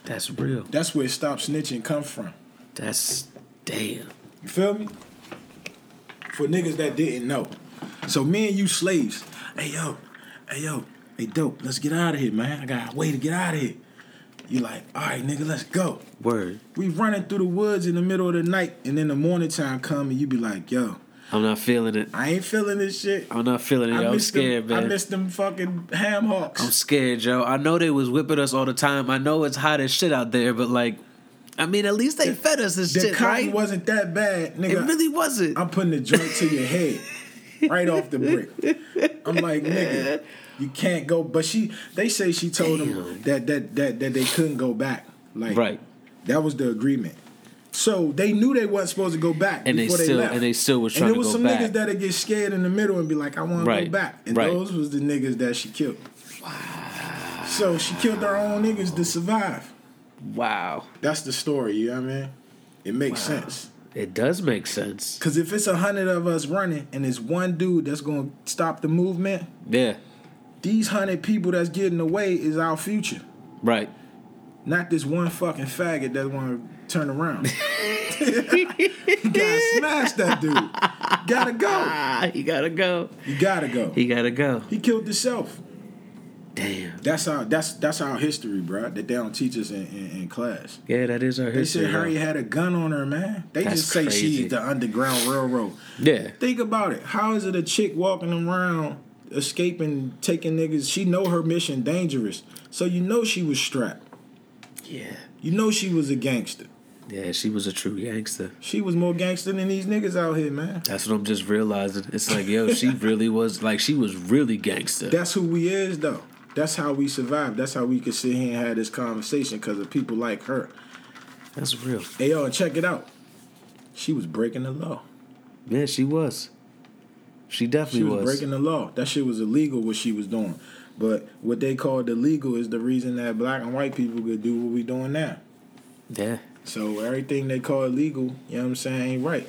That's real. That's where stop snitching come from. That's damn. You feel me? For niggas that didn't know. So me and you slaves. Hey yo, hey yo, hey dope, let's get out of here, man. I got a way to get out of here. You like, all right, nigga, let's go. Word. We running through the woods in the middle of the night, and then the morning time come, and you be like, yo, I'm not feeling it. I ain't feeling this shit. I'm not feeling it. I I'm scared, them, man. I miss them fucking ham hocks. I'm scared, Joe. I know they was whipping us all the time. I know it's hot as shit out there, but like, I mean, at least they fed us this the shit, cotton right? wasn't that bad, nigga. it really wasn't. I'm putting the joint to your head, right off the brick. I'm like, nigga, you can't go. But she, they say she told them that that that that they couldn't go back. Like, Right. That was the agreement. So they knew they wasn't supposed to go back And they before they, still- left. and they still was trying to go back. And there was some back. niggas that'd get scared in the middle and be like, I want to go back. And Right. those was the niggas that she killed. Wow. So she killed her own niggas to survive. wow. That's the story. You know what I mean? It makes sense. It does make sense. Cause if it's a hundred of us running and it's one dude that's gonna stop the movement, Yeah. These hundred people that's getting away is our future. Right. Not this one fucking faggot that wanna turn around. you gotta smash that dude. Gotta go. Ah, he gotta go. You gotta go. He gotta go. He killed himself. Damn. That's our that's that's our history, bro. That they don't teach us in, in, in class. Yeah, that is our They history. They said Harry had a gun on her, man. They That's just say crazy. she's the underground railroad. Yeah. Think about it. How is it a chick walking around escaping, taking niggas? She know her mission dangerous, so you know she was strapped. Yeah. You know she was a gangster. Yeah, she was a true gangster. She was more gangster than these niggas out here, man. That's what I'm just realizing. It's like, yo, she really was like she was really gangster. That's who we is, though. That's how we survive. That's how we could sit here and have this conversation because of people like her. That's real. Hey, yo, check it out. She was breaking the law. Yeah, she was. She definitely She was, was. breaking the law. That shit was illegal what she was doing. But what they called illegal is the reason that black and white people could do what we doing now. Yeah. So everything they call illegal, you know what I'm saying, ain't right.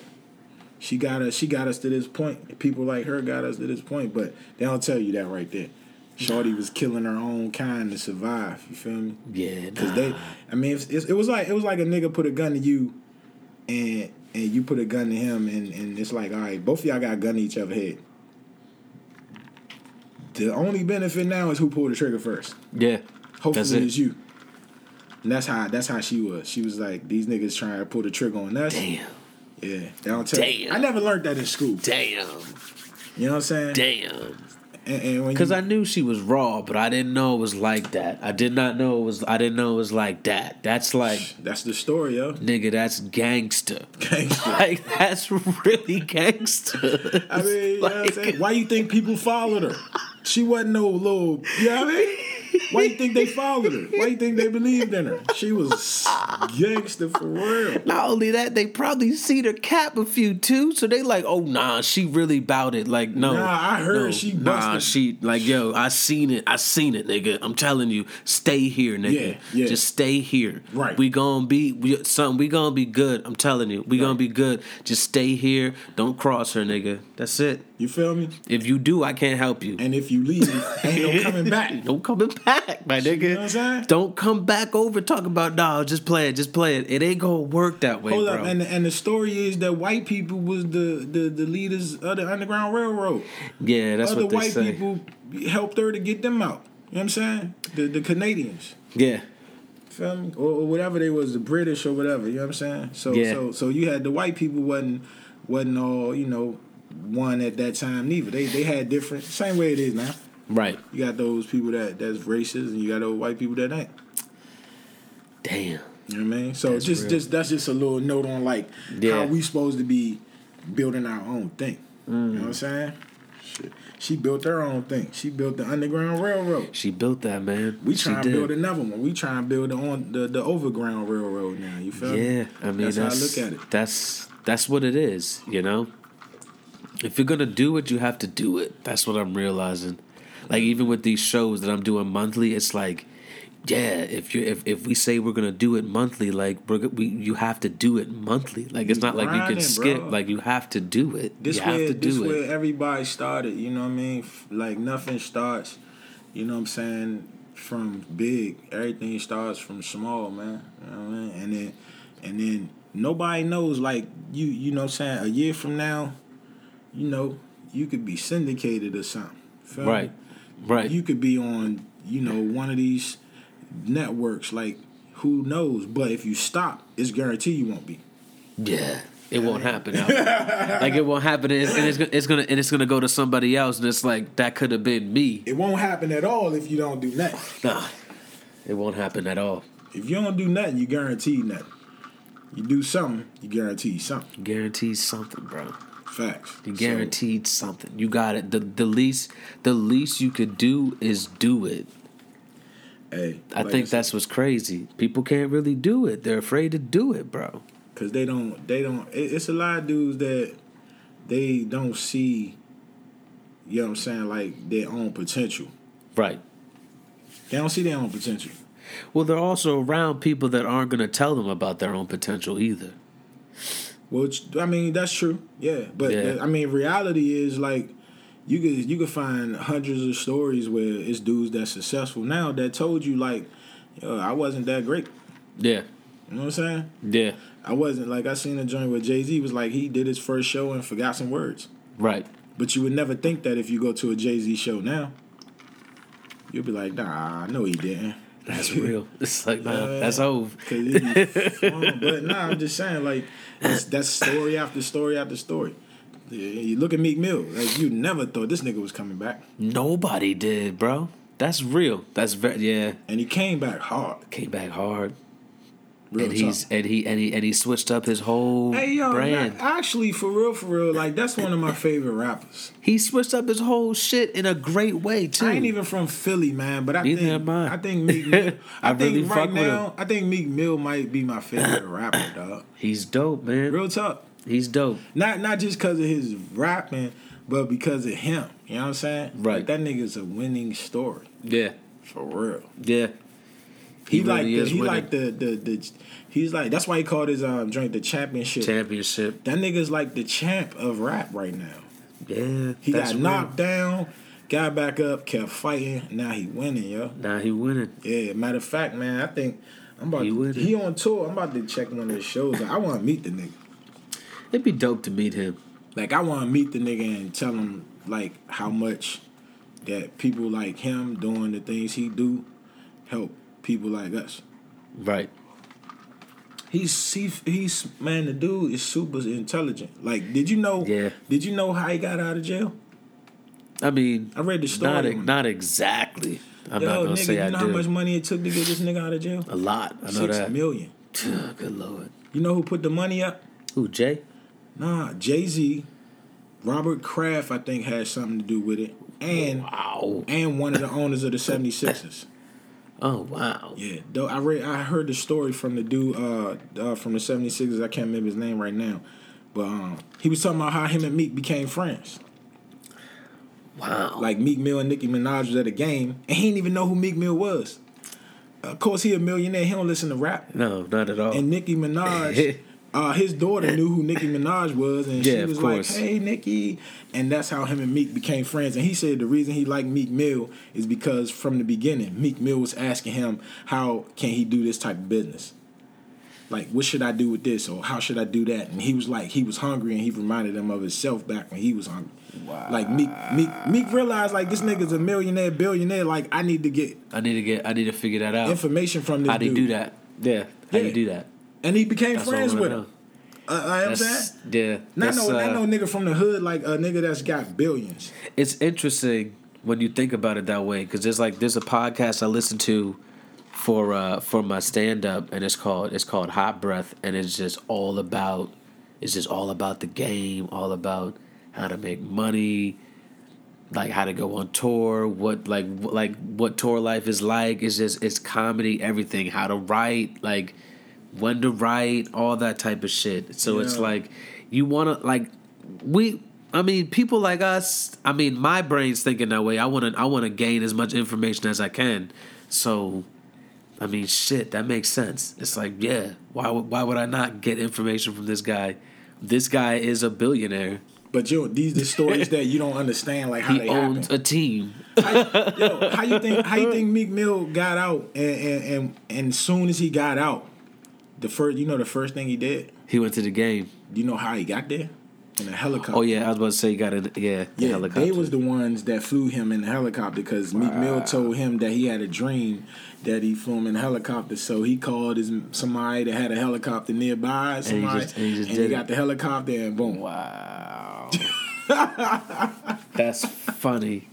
She got us she got us to this point. People like her got us to this point, but they don't tell you that right there. Shorty was killing her own kind to survive. You feel me? Yeah. Cause they, I mean, it's, it's, it was like it was like a nigga put a gun to you, and and you put a gun to him, and and it's like, all right, both of y'all got a gun to each other head. The only benefit now is who pulled the trigger first. yeah. Hopefully, it. it's you. And that's how that's how she was. She was like, these niggas trying to pull the trigger on us. Damn. Yeah, they don't tell. Damn. I never learned that in school. Damn. You know what I'm saying? Damn. And, and when Because I knew she was raw, but I didn't know it was like that. I did not know it was. I didn't know it was like that. That's like, that's the story, yo. nigga, that's gangster. Gangster. Like that's really gangster. I mean, you know what I'm saying? Why you think people followed her? She wasn't no little, you know what I mean? Why you think they followed her? Why you think they believed in her? She was gangster for real. Not only that, they probably seen her cap a few too, so they like, oh nah, she really bout it. Like no, Nah, I heard no, she nah, busted. she like yo, I seen it, I seen it, nigga. I'm telling you, stay here, nigga. Yeah, yeah. Just stay here. Right. We gonna be we, something. We gonna be good. I'm telling you, we gonna be good. Just stay here. Don't cross her, nigga. That's it. You feel me? If you do, I can't help you. And if you leave, ain't no coming back. Don't coming back, my nigga. know what I'm saying? Don't come back over talking about nah, just play it, just play it. It ain't gonna work that way, Hold bro. up, and the, and the story is that white people was the, the, the leaders of the Underground Railroad. yeah, that's Other what they white say. people helped her to get them out. You know what I'm saying? The the Canadians. Yeah. Feel me? Or, or whatever they was, the British or whatever. You know what I'm saying? So Yeah. so so you had the white people wasn't wasn't all you know one at that time neither. They they had different same way it is now. Right. You got those people that that's racist, and you got those white people that ain't. Damn. You know what I mean? So That's just real. just that's just a little note on like Yeah. how we supposed to be building our own thing. You know what I'm mm. saying? Shit. She built her own thing. She built the Underground Railroad. She built that, man. We trying to build another one. We trying to build the on the, the overground railroad now. You feel me? Yeah, I mean That's that's, how I look at it. That's that's what it is, you know. If you're gonna do it, you have to do it. That's what I'm realizing. Like even with these shows that I'm doing monthly, it's like, yeah, if you if, if we say we're gonna do it monthly, like we're we you have to do it monthly. Like it's not like you can skip. bro. Like you have to do it. This you have where to this do it. where everybody started. You know what I mean? Like nothing starts. You know what I'm saying? From big, everything starts from small, man. You know what I mean? And then, and then nobody knows. Like you, you know what I'm saying? A year from now, you know, you could be syndicated or something. Feel me? Right. Right. You could be on, you know, one of these networks. Like who knows? But if you stop, it's guaranteed you won't be. Yeah, it won't happen. Like it won't happen, and it's, and it's, gonna- it's gonna and it's gonna go to somebody else, and it's like that could have been me. It won't happen at all if you don't do nothing. Nah, it won't happen at all. If you don't do nothing, you guarantee nothing. You do something, you guarantee something. Guarantee something, bro. Facts. You So, guaranteed something. You got it. The the least the least you could do is do it. hey, I think that's what's crazy. People can't really do it. They're afraid to do it, bro. because they don't. They don't. It, it's a lot of dudes that they don't see. You know what I'm saying? Like their own potential. Right. They don't see their own potential. Well, they're also around people that aren't going to tell them about their own potential either. Which I mean, that's true. Yeah, but Yeah. I mean, reality is like you could you could find hundreds of stories where it's dudes that's successful now that told you like, Yo, I wasn't that great. Yeah. You know what I'm saying? Yeah. I wasn't like I seen a joint where Jay Z was like he did his first show and forgot some words. Right. But you would never think that if you go to a Jay Z show now. You'll be like, nah, no, he didn't. That's real. It's like, nah, Yeah. that's over. Cause it be fun. but nah, I'm just saying, like, that's, that's story after story after story. You look at Meek Mill, like you never thought this nigga was coming back, Nobody did, bro. That's real. That's very yeah. and he came back hard. Came back hard. Real and he's and he and he and he switched up his whole Hey yo, brand. nah, actually, for real, for real, like that's one of my favorite rappers. he switched up his whole shit in a great way too. I ain't even from Philly, man, but I Neither think I. I think Meek Mill. I, I think really right fuck with now, him. I think Meek Mill might be my favorite rapper, dog. He's dope, man. Real talk. He's dope. Not not just because of his rapping, but because of him. You know what I'm saying? Right. Like, that nigga's a winning story Yeah, for real. yeah. He, He like really the, is he like the, the the he's like that's why he called his um joint the championship. Championship. that nigga's like the champ of rap right now. Yeah, He got real. knocked down, got back up, kept fighting. Now he winning, yo. Now he winning. Yeah, matter of fact, man, I think I'm about He to, winning. he on tour. I'm about to check one of his shows. I want to meet the nigga. It'd be dope to meet him. Like I want to meet the nigga and tell him like how much that people like him doing the things he do help people like us. Right. He's he, he's man, the dude is super intelligent. Like, did you know? Yeah. Did you know how he got out of jail? I mean, I read the story. not not exactly. I'm Yo, not gonna nigga, say you I know do. how much money it took to get this nigga out of jail? A lot. I know Six that. million. Good lord. You know who put the money up? Who Jay? Nah, Jay Z, Robert Kraft, I think had something to do with it, and Wow. and one of the owners of the 76ers. Oh wow. Yeah, though I read, I heard the story from the dude uh, uh from the 76ers. I can't remember his name right now, but um, he was talking about how him and Meek became friends. Wow. Like Meek Mill and Nicki Minaj was at a game, and he didn't even know who Meek Mill was. Of course, he a millionaire. He don't listen to rap. no, not at all. And Nicki Minaj, uh, his daughter knew who Nicki Minaj was, and Yeah, she was like, "Hey, Nicki," and that's how him and Meek became friends. And he said the reason he liked Meek Mill is because from the beginning, Meek Mill was asking him how can he do this type of business. Like, what should I do with this, or how should I do that? And he was like, he was hungry, and he reminded him of himself back when he was hungry. Wow. Like Meek, Meek, Meek realized like this nigga's a millionaire, billionaire. Like, I need to get I need to get. I need to figure that out. information from this How do you do that? Yeah. How do Yeah. you do that? And he became That's friends with him. Uh, what I'm saying? Yeah. Not no, not uh, no nigga from the hood, like a nigga that's got billions. it's interesting when you think about it that way because there's like there's a podcast I listen to for uh for my stand up and it's called it's called Hot Breath and it's just all about it's just all about the game, all about how to make money, like how to go on tour, what like like what tour life is like. It's just it's comedy, everything, how to write, like when to write, all that type of shit. So it's like you want to like we I mean people like us, I mean my brain's thinking that way. I want to I want to gain as much information as I can. So I mean shit, that makes sense. It's like, yeah, why would why would I not get information from this guy? This guy is a billionaire. But yo, these the stories that you don't understand, like how He they owns happen. a team. How, yo, how you think? How you think Meek Mill got out? And and and and soon as he got out, the first, you know, the first thing he did. He went to the game. You know how he got there? In a helicopter. Oh yeah, I was about to say he got a yeah, the Yeah, helicopter. they was the ones that flew him in the helicopter because Meek Mill told him that he had a dream that he flew him in a helicopter. So he called his somebody that had a helicopter nearby. Somebody, and he just and did it. got the helicopter and boom. Wow. That's funny.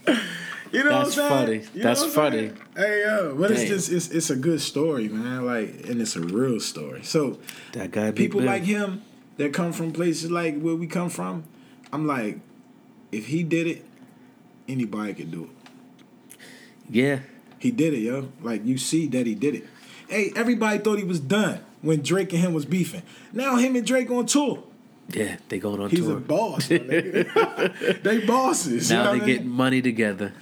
You know That's what I'm saying? funny. You That's funny. saying? Hey yo, but it's just it's it's a good story, man. Like, and it's a real story. So That guy people Mill. like him that come from places like where we come from, I'm like, if he did it, anybody could do it. Yeah. He did it, yo. Like you see that he did it. Hey, everybody thought he was done when Drake and him was beefing. Now him and Drake on tour. Yeah, they going on He's tour. a boss. they bosses. you now know they I mean? get money together.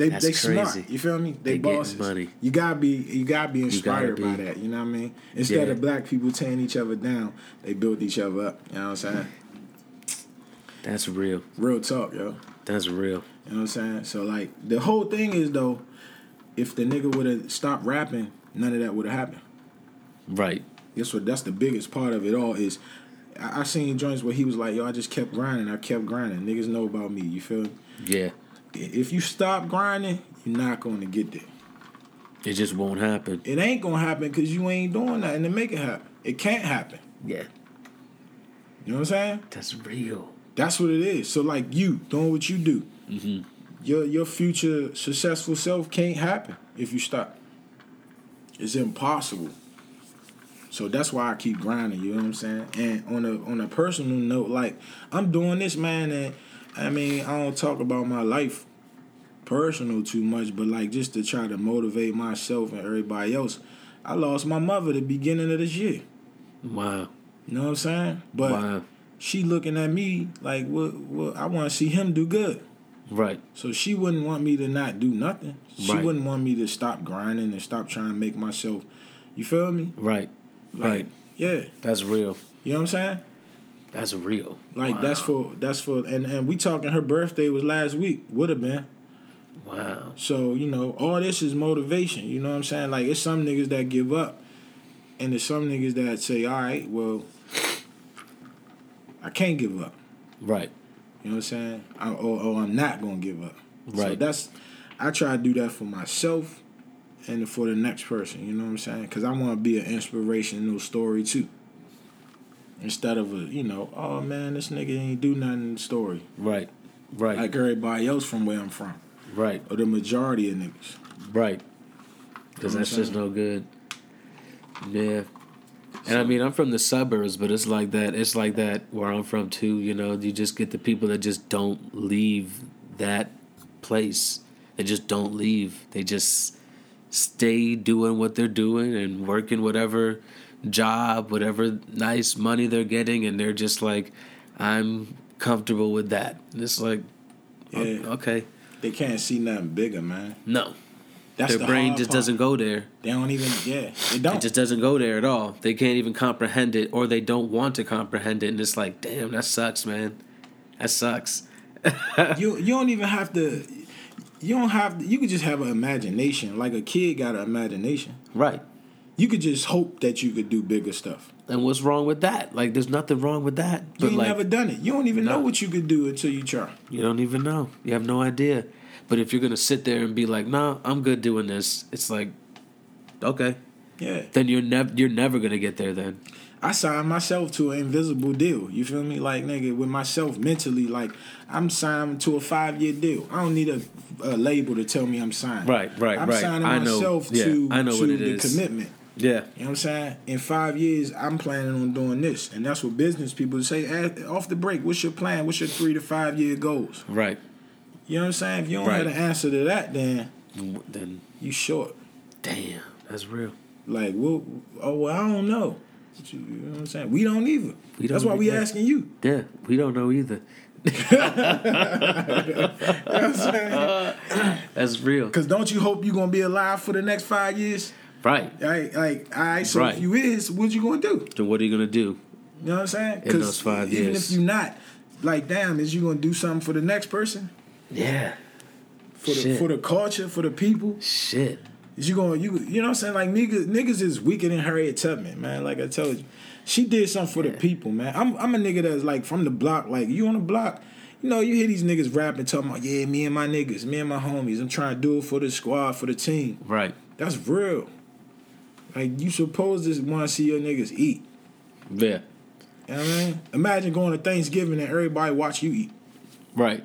They That's they smart. You feel me? They, They bosses. money. You gotta be you gotta be gotta inspired by that. You know what I mean? Instead Yeah. of black people tearing each other down, they build each other up. You know what I'm saying? That's real. Real talk, yo. That's real. You know what I'm saying? So like the whole thing is though, if the nigga would have stopped rapping, none of that would have happened. Right. That's what that's the biggest part of it all is I, I seen joints where he was like, yo, I just kept grinding, I kept grinding. Niggas know about me, you feel me? Yeah. If you stop grinding, you're not gonna get there. It just won't happen. It ain't gonna happen because you ain't doing nothing to make it happen. It can't happen. Yeah. You know what I'm saying? That's real. That's what it is. So like you doing what you do, Mm-hmm. your your future successful self can't happen if you stop. It's impossible. So that's why I keep grinding. You know what I'm saying? And on a on a personal note, like I'm doing this, man, and I mean I don't talk about my life personal too much, but like just to try to motivate myself and everybody else. I lost my mother the beginning of this year. Wow. You know what I'm saying? But Wow. she looking at me like, what? What? I want to see him do good. Right. So she wouldn't want me to not do nothing. She Right. wouldn't want me to stop grinding and stop trying to make myself. You feel me? Right. Like, Right. Yeah. That's real. You know what I'm saying? That's real. Like Wow. that's for that's for and and we talking her birthday was last week. Would have been. Wow. So, you know, all this is motivation. You know what I'm saying? Like, it's some niggas that give up, and there's some niggas that say, all right, well, I can't give up. Right. You know what I'm saying? I, or, or I'm not going to give up. So Right. that's, I try to do that for myself and for the next person. You know what I'm saying? Because I want to be an inspirational story, too. Instead of a, you know, oh man, this nigga ain't do nothing story. Right. Right. Like everybody else from where I'm from. right. Or the majority of niggas. Right. Because that's just no good. Yeah. And I mean, I'm from the suburbs, but it's like that. It's like that where I'm from too. You know, you just get the people that just don't leave that place. They just don't leave. They just stay doing what they're doing and working whatever job, whatever nice money they're getting, and they're just like, I'm comfortable with that. And it's like, Yeah. okay, They can't see nothing bigger, man. no, That's their the brain just part. doesn't go there. They don't even. Yeah, they don't. It just doesn't go there at all. They can't even comprehend it, or they don't want to comprehend it, and it's like, damn, that sucks, man. That sucks. you you don't even have to. You don't have. You could just have an imagination. Like a kid got an imagination. Right. You could just hope that you could do bigger stuff. And what's wrong with that? Like, there's nothing wrong with that. You ain't like, never done it. You don't even know what you could do until you try. you don't even know. You have no idea. But if you're gonna sit there and be like, "Nah, I'm good doing this," it's like, okay, Yeah, then you're never you're never gonna get there. Then I signed myself to an invisible deal. You feel me? Like nigga, with myself mentally, like I'm signed to a five year deal. I don't need a, a label to tell me I'm signed. Right, right, I'm right. signing I know. myself Yeah, to I know to what it the is. commitment. Yeah, You know what I'm saying? In five years, I'm planning on doing this. And that's what business people say "Eh, off the break. What's your plan? What's your three to five year goals? right. You know what I'm saying? If you don't Right. have an answer to that, then Then you short. damn, that's real. Like, well, oh, well, I don't know. You know what I'm saying? We don't either. We that's don't that's why we either. asking you. Yeah, we don't know either. You know what I'm saying? That's real. Because don't you hope you're going to be alive for the next five years? Right. Like, like all right, so Right. if you is, what you going to do? So what are you gonna do? You know what I'm saying? In those five even years. if you're not, like, damn, is you going to do something for the next person? Yeah. For the, Shit. for the culture, for the people? Shit. Is you going you, you know what I'm saying? Like, niggas, niggas is weaker than Harriet Tubman, man. Like I told you. She did something for the people, man. I'm, I'm a nigga that's like from the block. Like, you on the block, you know, you hear these niggas rapping, talking about, yeah, me and my niggas, me and my homies. I'm trying to do it for the squad, for the team. Right. That's real. Like, you supposed to want to see your niggas eat. Yeah. You know what I mean? Imagine going to Thanksgiving and everybody watch you eat. Right.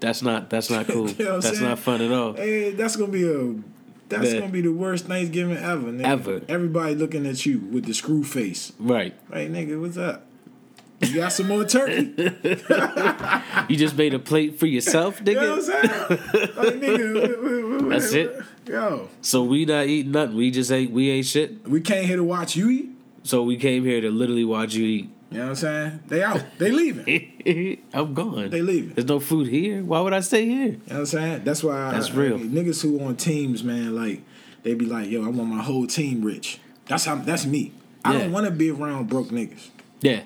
That's not that's not cool. You know that's saying? not fun at all. Hey, that's gonna be a that's Yeah. gonna be the worst Thanksgiving ever. Nigga. Ever. Everybody looking at you with the screw face. Right. Like nigga, what's up? You got some more turkey? You just made a plate for yourself, You know what I'm nigga. saying? Like nigga, That's it? Yo, So we not eating nothing. We just ain't we ain't shit. we came here to watch you eat. So we came here to literally watch you eat. You know what I'm saying? They out. They leaving. I'm gone. They leaving. There's no food here. Why would I stay here? You know what I'm saying? That's why That's I- real. I- niggas who on teams, man, like they be like, yo, I want my whole team rich. That's how that's me. I don't want to be around broke niggas. Yeah.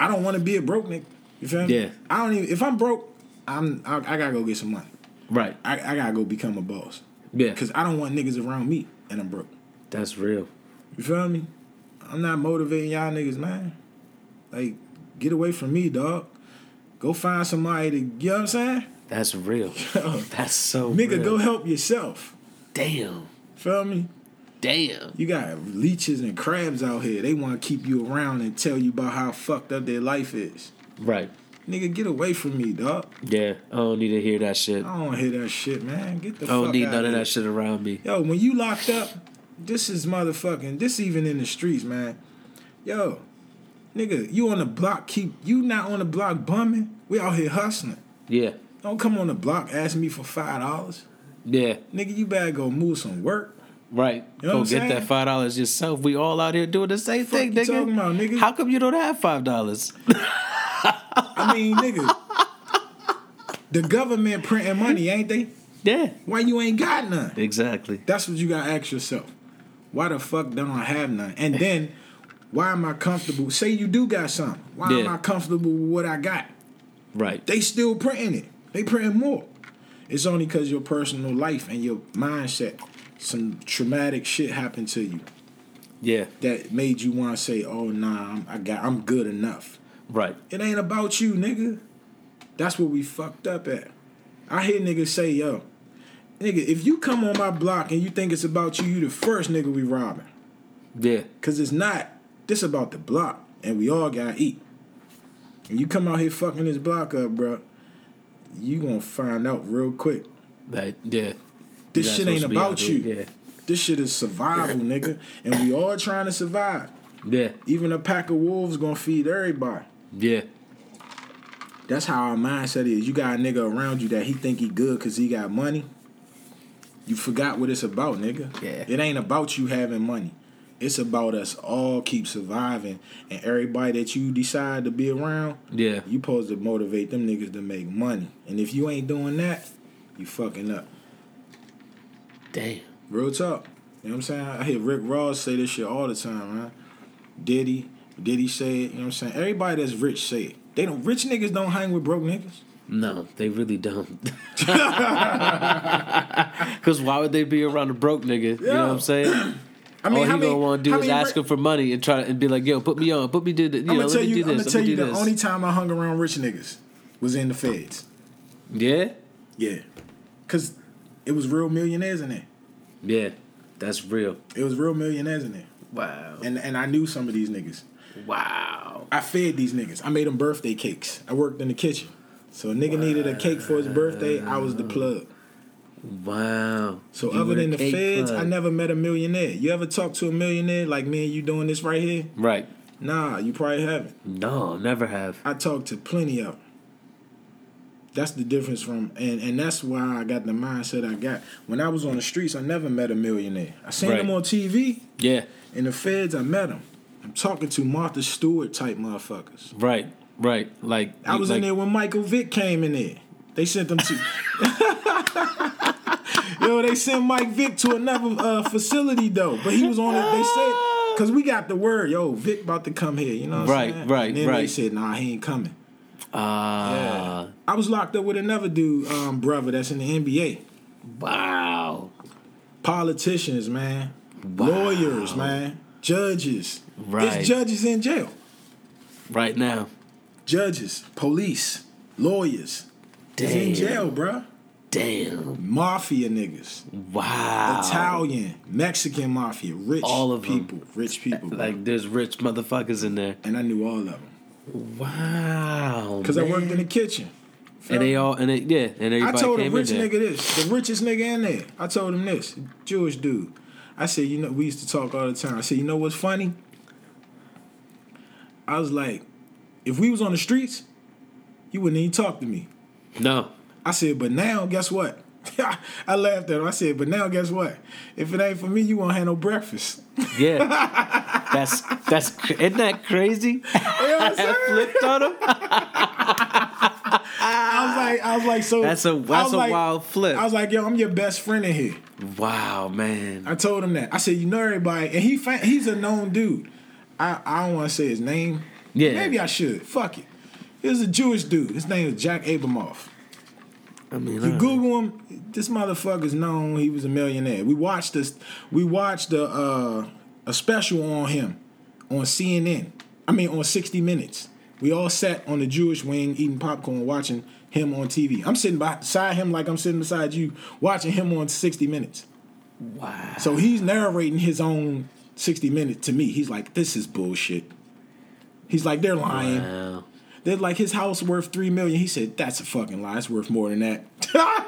I don't want to be a broke nigga. You feel me? Yeah. I don't even. If I'm broke, I'm. I, I gotta go get some money. Right. I, I gotta go become a boss. Yeah. Cause I don't want niggas around me and I'm broke. That's real. You feel me? I'm not motivating y'all niggas, man. Like, get away from me, dog. Go find somebody to. You know what I'm saying? That's real. That's so Nigga, real. go help yourself. Damn. Feel me? Damn. You got leeches and crabs out here. They want to keep you around and tell you about how fucked up their life is. Right. Nigga, get away from me, dog. Yeah. I don't need to hear that shit. I don't hear that shit, man. Get the I don't need none of here. that shit around me. Yo, when you locked up, this is motherfucking. This even in the streets, man. Yo, nigga, you on the block? Keep you not on the block bumming? We out here hustling. Yeah. Don't come on the block asking me for five dollars. Yeah. Nigga, you better go move some work. Right. You know Go get saying? that five dollars yourself. We all out here doing the same thing, you nigga. talking about, nigga? How come you don't have five dollars? I mean, nigga, the government printing money, ain't they? yeah. Why you ain't got none? Exactly. That's what you gotta ask yourself. Why the fuck don't I have none? And then, why am I comfortable? Say you do got something. Why am I comfortable with what I got? Right. They still printing it. They printing more. It's only because your personal life and your mindset, some traumatic shit happened to you Yeah. that made you want to say, "Oh nah, I'm, I got, I'm good enough." Right. It ain't about you, nigga. That's what we fucked up at. I hear niggas say, "Yo, nigga, if you come on my block and you think it's about you, you the first nigga we robbing." Yeah. Cause it's not. This about the block, and we all gotta eat. And you come out here fucking this block up, bro. You gonna find out real quick. That yeah. This shit ain't supposed to be out about you. Yeah. This shit is survival, nigga. And we all trying to survive. Yeah. Even a pack of wolves gonna feed everybody. Yeah. That's how our mindset is. You got a nigga around you that he think he good cause he got money. You forgot what it's about, nigga. Yeah. It ain't about you having money. It's about us all keep surviving and everybody that you decide to be around, Yeah. you supposed to motivate them niggas to make money. And if you ain't doing that, you fucking up. Damn. Real talk. You know what I'm saying? I hear Rick Ross say this shit all the time, man. Diddy, Diddy say it, you know what I'm saying? Everybody that's rich say it. They don't rich niggas don't hang with broke niggas. No, they really don't. Cause why would they be around a broke nigga? You know what I'm saying? I mean, All he many, gonna want to do is many ask him for money and try and be like, "Yo, put me on, put me do this." You I'm know, let tell me you. do I'm gonna tell you the this. only time I hung around rich niggas was in the feds. Yeah, Yeah, cause it was real millionaires in there. yeah, that's real. It was real millionaires in there, Wow, and and I knew some of these niggas. wow. I fed these niggas. I made them birthday cakes. I worked in the kitchen. So a nigga needed a cake for his birthday. I was the plug. Wow. So You other than the feds, plug. I never met a millionaire. You ever talk to a millionaire like me and you doing this right here? Right. Nah, you probably haven't. No, never have. I talked to plenty of them. That's the difference from, and, and that's why I got the mindset I got. When I was on the streets, I never met a millionaire. I seen Right. them on TV. Yeah. In the feds, I met them. I'm talking to Martha Stewart type motherfuckers. Right. Right. Like I was like, in there when Michael Vick came in there. They sent them to. Yo, they sent Mike Vick to another uh, facility though, but he was on it. They said because we got the word, yo, Vick about to come here. You know, what Right, I'm saying? right, And then They right. said, nah, he ain't coming. Ah. I was locked up with another dude, um, brother, that's in the NBA. Wow. Politicians, man, Wow. lawyers, man, judges. Right. It's judges in jail. Right now. Judges, police, lawyers. Damn. in jail, bruh. Damn. Mafia niggas. Wow. Italian, Mexican mafia, rich All of people, rich people. bro. Like there's rich motherfuckers in there. and I knew all of them Wow. because I worked in the kitchen. And they all and they yeah and I everybody told a came rich in there. nigga this, the richest nigga in there. I told him this, Jewish dude. I said, you know, we used to talk all the time. I said, you know what's funny? I was like, if we was on the streets, you wouldn't even talk to me. No. I said, but now, guess what? I laughed at him. I said, but now, guess what? If it ain't for me, you won't have no breakfast. Yeah. that's that's isn't that crazy? You know what I'm? Flipped on him. I was like, I was like, so That's a I that's a like- wild flip. I was like, yo, I'm your best friend in here. wow, man. I told him that. I said, you know everybody, and he he's a known dude. I I don't want to say his name. Yeah. maybe I should. Fuck it. He was a Jewish dude. His name is Jack Abramoff. I mean, You. Google him. This motherfucker's known. He was a millionaire. We watched this. We watched the uh, a special on him on CNN. I mean, on 60 Minutes. We all sat on the Jewish wing eating popcorn, watching him on TV. I'm sitting beside him like I'm sitting beside you, watching him on 60 Minutes. wow. So he's narrating his own 60 Minutes to me. He's like, this is bullshit. He's like, they're lying. Wow. They're like, his house worth three million. He said, that's a fucking lie. It's worth more than that. wow.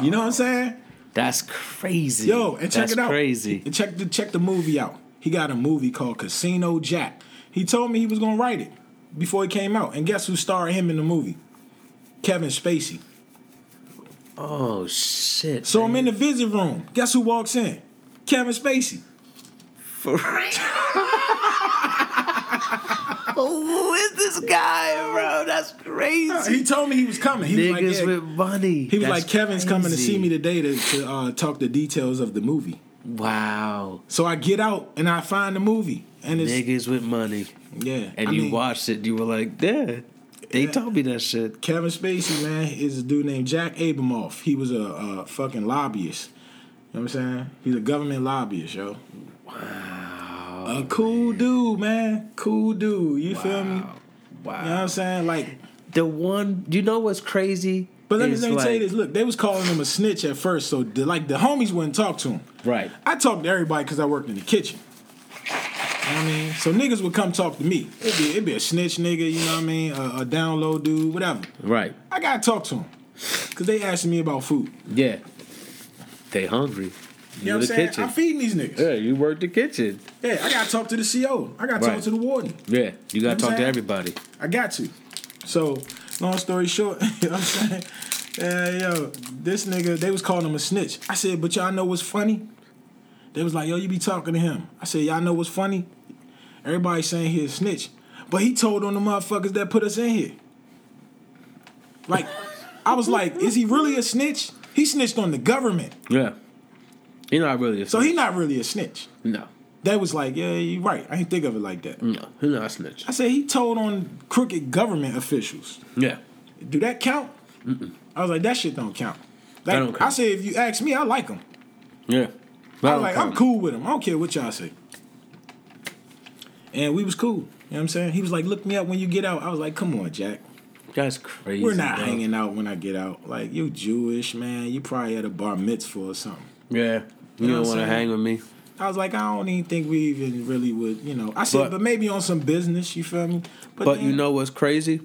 You know what I'm saying? That's crazy. Yo, and check That's it out. Crazy. And check the check the movie out. He got a movie called Casino Jack. He told me he was gonna write it before it came out. And guess who starred him in the movie? Kevin Spacey. Oh shit. So I'm in the visit room. Guess who walks in? Kevin Spacey. For real. Who is this guy, bro? That's crazy. He told me he was coming. He was like, Niggas yeah. with money. He was That's like, Kevin's coming to see me today to, to uh, talk the details of the movie. Wow. So I get out and I find the movie. And it's Niggas with money. yeah. And I you mean, watched it, you were like, yeah. They Yeah. told me that shit. Kevin Spacey, man, is a dude named Jack Abramoff. He was a, a fucking lobbyist. You know what I'm saying? He's a government lobbyist, yo. Wow. A cool dude, man. Cool dude. You feel me? Wow. You know what I'm saying? Like, The one, you know what's crazy? but let me, let me tell you this. Look, they was calling him a snitch at first, so the, like the homies wouldn't talk to him. Right. I talked to everybody because I worked in the kitchen. You know what I mean? So niggas would come talk to me. It'd be, it'd be a snitch nigga, you know what I mean? A, a down low dude, whatever. Right. I gotta talk to him. Cause they asking me about food. Yeah. They hungry. You know what I'm the saying? kitchen. I'm feeding these niggas. yeah, you work the kitchen. Yeah, I gotta talk to the CO. I gotta Right. talk to the warden. Yeah, you gotta know talk to everybody. I got to. So, long story short, you know what I'm saying? Yeah, yo, this nigga, they was calling him a snitch. I said, but y'all know what's funny? They was like, yo, you be talking to him. I said, y'all know what's funny? Everybody saying he a snitch. But he told on the motherfuckers that put us in here. Like, I was like, is he really a snitch? He snitched on the government. Yeah. You're not really a So he not really a snitch. No. They was like, yeah, you're right. I didn't think of it like that. No. He's not a snitch. I said he told on crooked government officials. Yeah. Do that count? I was like, that shit don't count. Like, That don't count. I said, if you ask me, I like him. Yeah. I was like, I'm cool with him. I don't care what y'all say. And we was cool. You know what I'm saying? He was like, look me up when you get out. I was like, come on, Jack. That's crazy. We're not bro. hanging out when I get out. Like, you Jewish, man. You probably at a bar mitzvah or something. Yeah. You, know don't want to hang with me. I was like, I don't even think we even really would, you know. I said, But- but, maybe on some business, you feel me? But you then- know what's crazy?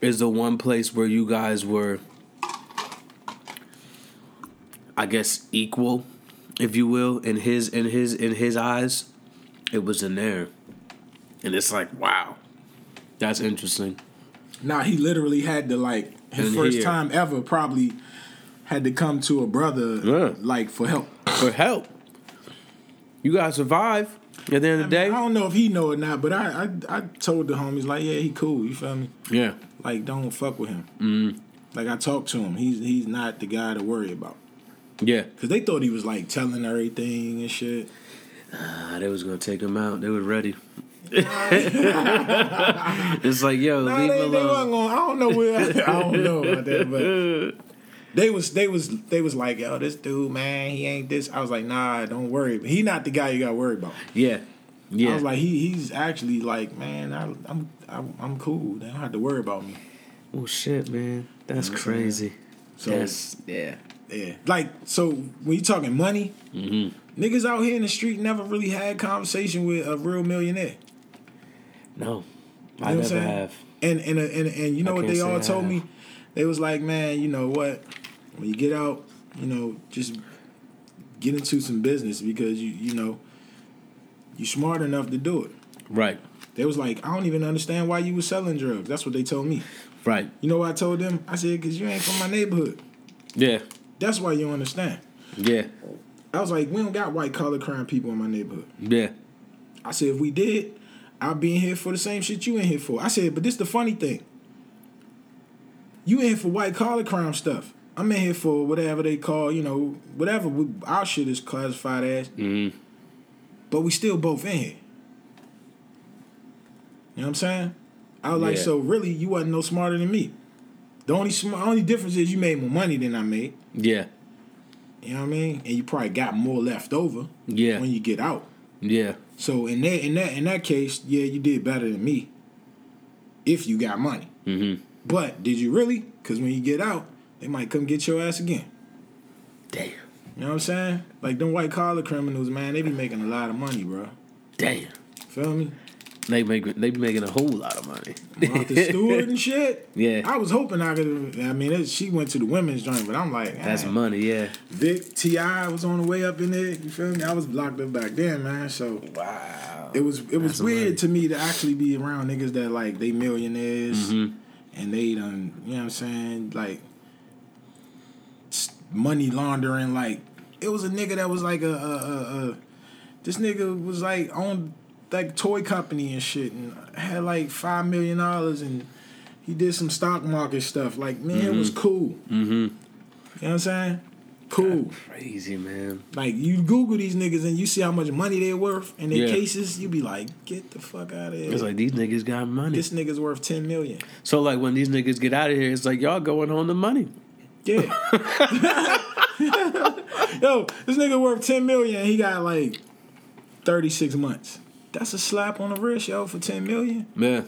Is the one place where you guys were, I guess, equal, if you will, in his in his in his eyes, it was in there, and it's like, wow, that's interesting. Now he literally had to like his And first here. time ever probably had to come to a brother Yeah. like for help. For help, you gotta survive. At the end I, of the mean, I don't know if he know or not, but I, I I told the homies like, yeah, he cool. You feel me? yeah, Like, don't fuck with him. mm Like I talked to him. He's he's not the guy to worry about. yeah. Cause they thought he was like telling everything and shit. Ah, they was gonna take him out. They were ready. it's like, yo, Nah, leave they, him they gonna, I don't know where I don't know about that, but they was they was they was like, yo, this dude, man, he ain't this. I was like, nah, don't worry. He not the guy you got to worry about. Yeah, yeah. I was like, he he's actually like, man, I, I'm I'm I'm cool. They don't have to worry about me. oh shit, man, that's You know crazy. So That's yeah. yeah, like so when you talking money, mm-hmm. niggas out here in the street never really had conversation with a real millionaire. No, You I know what I'm never saying? have. And and and and you know I what they all told have. me? They was like, man, you know what? When you get out, you know, just get into some business because you you know you're smart enough to do it. Right, They was like, I don't even understand why you was selling drugs. That's what they told me. right. You know what I told them? I said, because you ain't from my neighborhood. Yeah, That's why you don't understand. yeah, I was like, we don't got white collar crime people in my neighborhood. yeah. I said, if we did, I'd be in here for the same shit you in here for. I said, but this the funny thing. You in here for white collar crime stuff. I'm in here for whatever they call, you know, whatever we, our shit is classified as. Mhm. But we still both in here. You know what I'm saying? I was like, Yeah. so really, you wasn't no smarter than me. The only sm- only difference is you made more money than I made. Yeah, You know what I mean? And you probably got more left over yeah, when you get out. yeah, So in that in that in that case, yeah, you did better than me. If you got money. mm-hmm. But did you really? Because when you get out, they might come get your ass again. Damn, You know what I'm saying? Like them white collar criminals, man, they be making a lot of money, bro. damn. Feel me? They make they be making a whole lot of money. Martha Stewart and shit. Yeah. I was hoping I could. I mean, it, she went to the women's joint, but I'm like, That's man. money, yeah. Vick Ti was on the way up in there. You feel me? I was blocked up back then, man. So Wow. it was it was That's weird to me to actually be around niggas that like they millionaires Mhm. and they done. You know what I'm saying? Like money laundering. Like it was a nigga that was like a, a, a, a this nigga was like on like toy company and shit and had like five million dollars and he did some stock market stuff. Like man, it was cool. Mm-hmm. You know what I'm saying? Cool. Crazy man. Like you Google these niggas and you see how much money they're worth in their Yeah. cases, you be like, get the fuck out of here. It's like these niggas got money. this nigga's worth ten million. so like when these niggas get out of here, it's like y'all going home to money. Yeah. Yo, this nigga worth ten million. He got like thirty six months. That's a slap on the wrist, yo, for ten million. Yeah.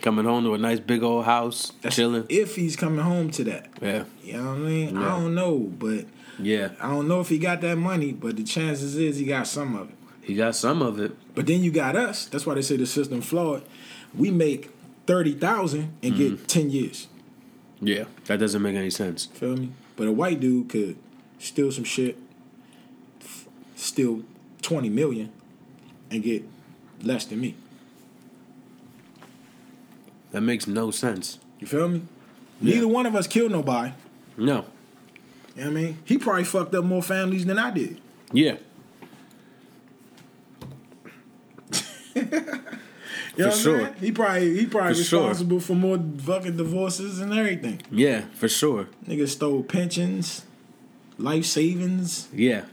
Coming home to a nice big old house, That's chilling. If he's coming home to that, Yeah. you know what I mean. Yeah. I don't know, but Yeah. I don't know if he got that money. But the chances is he got some of it. He got some of it. But then you got us. That's why they say the system flawed. We make thirty thousand and Mm-hmm. get ten years. Yeah. That doesn't make any sense. Feel me? But a white dude could steal some shit, f- steal twenty million, and get less than me. That makes no sense. You feel me? Yeah. Neither one of us killed nobody. No. You know what I mean? He probably fucked up more families than I did. Yeah. You know For sure. saying? He probably he probably For sure. responsible for more fucking divorces and everything. Yeah, for sure. Nigga stole pensions, life savings. Yeah.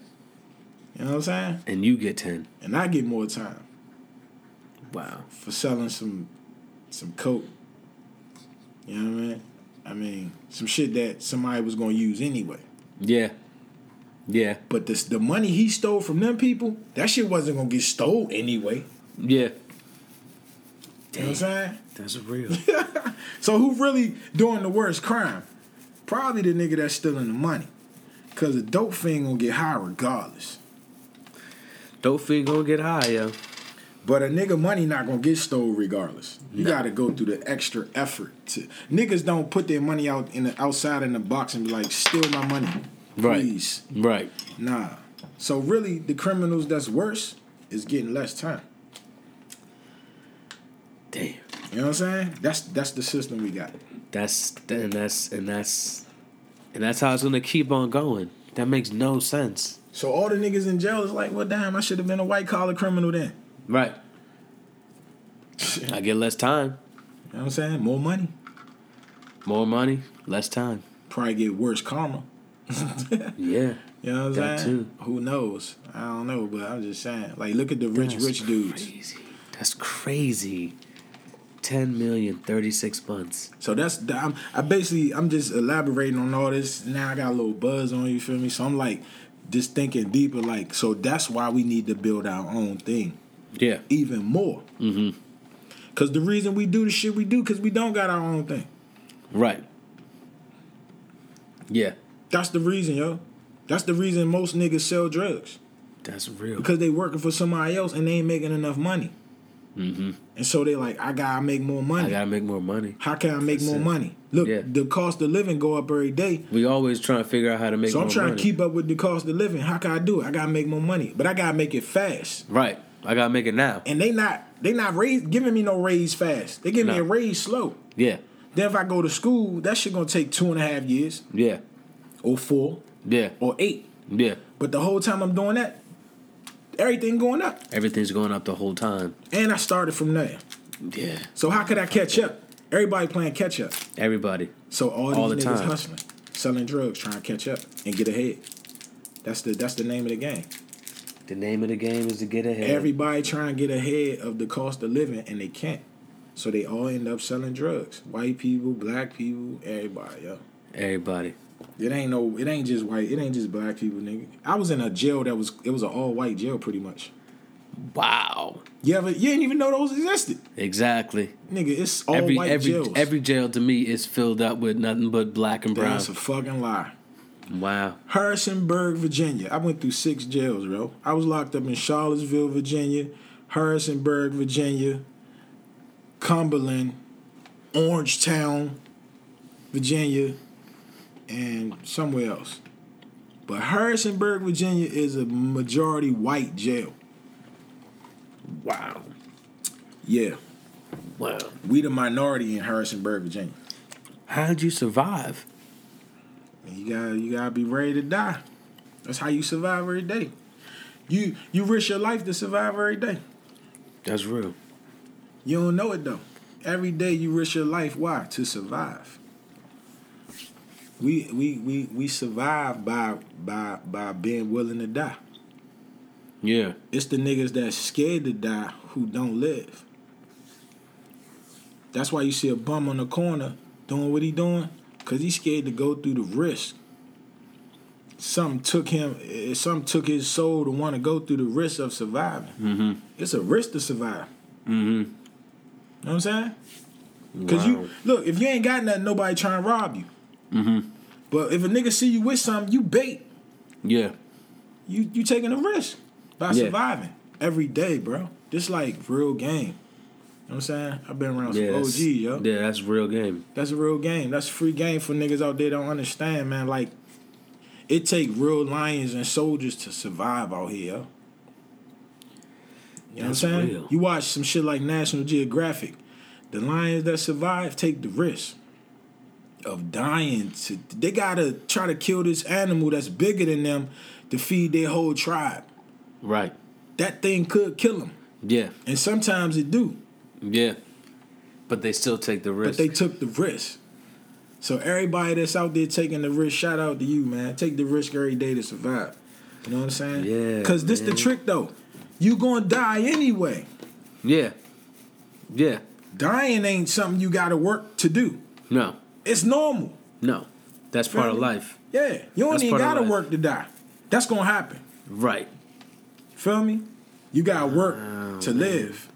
You know what I'm saying? And you get 10. And I get more time Wow. for selling some some coke. You know what I mean? I mean, some shit that somebody was gonna use anyway. Yeah. Yeah. But this the money he stole from them people, that shit wasn't gonna get stole anyway. Yeah. You know what I'm saying? That's real. So who really doing the worst crime? Probably the nigga that's stealing the money. Cause the dope fiend gonna get high regardless. Dope fiend gonna get high, yo. But a nigga money not gonna get stole regardless. You No. gotta go through the extra effort to niggas don't put their money out in the outside in the box and be like, steal my money. Right. Please. Right. Nah. So really the criminals that's worse is getting less time. Damn. You know what I'm saying? That's that's the system we got. That's and that's and that's and that's how it's gonna keep on going. That makes no sense. So all the niggas in jail is like, well damn, I should have been a white collar criminal then. Right. I get less time. You know what I'm saying? More money. More money, less time. Probably get worse karma. Yeah. You know what I'm That saying? too. Who knows? I don't know, but I'm just saying. Like, look at the rich, That's rich dudes. Crazy. That's crazy. 10 million, 36 months. So that's I'm, I basically I'm just elaborating on all this. Now I got a little buzz on you, feel me? So I'm like just thinking deeper. Like, so that's why we need to build our own thing Yeah. even more. Mm-hmm. Cause the reason we do the shit we do, cause we don't got our own thing. Right. Yeah. That's the reason, yo. That's the reason most niggas sell drugs That's real. because they working for somebody else and they ain't making enough money. Mm-hmm. And so they like, I gotta make more money. I gotta make more money. How can I make That's more it. money? Look, Yeah. the cost of living go up every day. We always trying to figure out how to make more. So I'm trying money. to keep up with the cost of living. How can I do it? I gotta make more money, but I gotta make it fast. Right. I gotta make it now. And they not they not raise, giving me no raise fast. They give me a raise slow. Yeah. Then if I go to school, that shit gonna take two and a half years, Yeah. or four, Yeah. or eight. Yeah. But the whole time I'm doing that, everything going up. Everything's going up the whole time. And I started from there. Yeah. So how could I catch up? Everybody playing catch up. Everybody. So all these All the niggas time. hustling, selling drugs, trying to catch up and get ahead. That's the that's the name of the game. The name of the game is to get ahead. Everybody trying to get ahead of the cost of living and they can't. So they all end up selling drugs. White people, black people, everybody, yo. Everybody. It ain't no it ain't just white, it ain't just black people, nigga. I was in a jail that was it was an all white jail pretty much. Wow. You ever you didn't even know those existed. Exactly. Nigga, it's all every white every jails. every jail to me is filled up with nothing but black and brown. That's a fucking lie. Wow. Harrisonburg, Virginia. I went through six jails, bro. I was locked up in Charlottesville, Virginia, Harrisonburg, Virginia, Cumberland, Orangetown, Virginia, and somewhere else. But Harrisonburg, Virginia is a majority white jail. Wow. Yeah. Wow. We the minority in Harrisonburg, Virginia. How'd you survive? You gotta you gotta be ready to die. That's how you survive every day. You you risk your life to survive every day. That's real. You don't know it though. Every day you risk your life. Why? To survive. We we we we survive by by by being willing to die. Yeah. It's the niggas that's scared to die who don't live. That's why you see a bum on the corner doing what he doing, cause he's scared to go through the risk. Something took him. eh, Something took his soul to want to go through the risk of surviving. Mm-hmm. It's a risk to survive. Mm-hmm. You know what I'm saying? Cause you look, if you ain't got nothing, nobody trying to rob you. Mm-hmm. But if a nigga see you with something, you bait. Yeah. You you taking a risk by Yeah. surviving every day, bro. This like real game. You know what I'm saying? I've been around Yeah. some OG, yo. Yeah, that's real game. That's a real game. That's a free game for niggas out there that don't understand, man. Like, it take real lions and soldiers to survive out here, yo. You know That's what I'm saying? real. You watch some shit like National Geographic. The lions that survive take the risk of dying to they gotta try to kill this animal that's bigger than them to feed their whole tribe. Right. That thing could kill them. Yeah. And sometimes it do. Yeah. But they still take the But risk. they took the risk. So everybody that's out there taking the risk, shout out to you, man. Take the risk every day to survive. You know what I'm saying? Yeah, Cause this the trick though. You gonna die anyway. yeah. Yeah. Dying ain't something you gotta work to do. No. It's normal. No. That's part of me? life. Yeah. You don't That's even gotta work to die. That's gonna happen. Right. Feel me? You gotta work Oh, to man. live.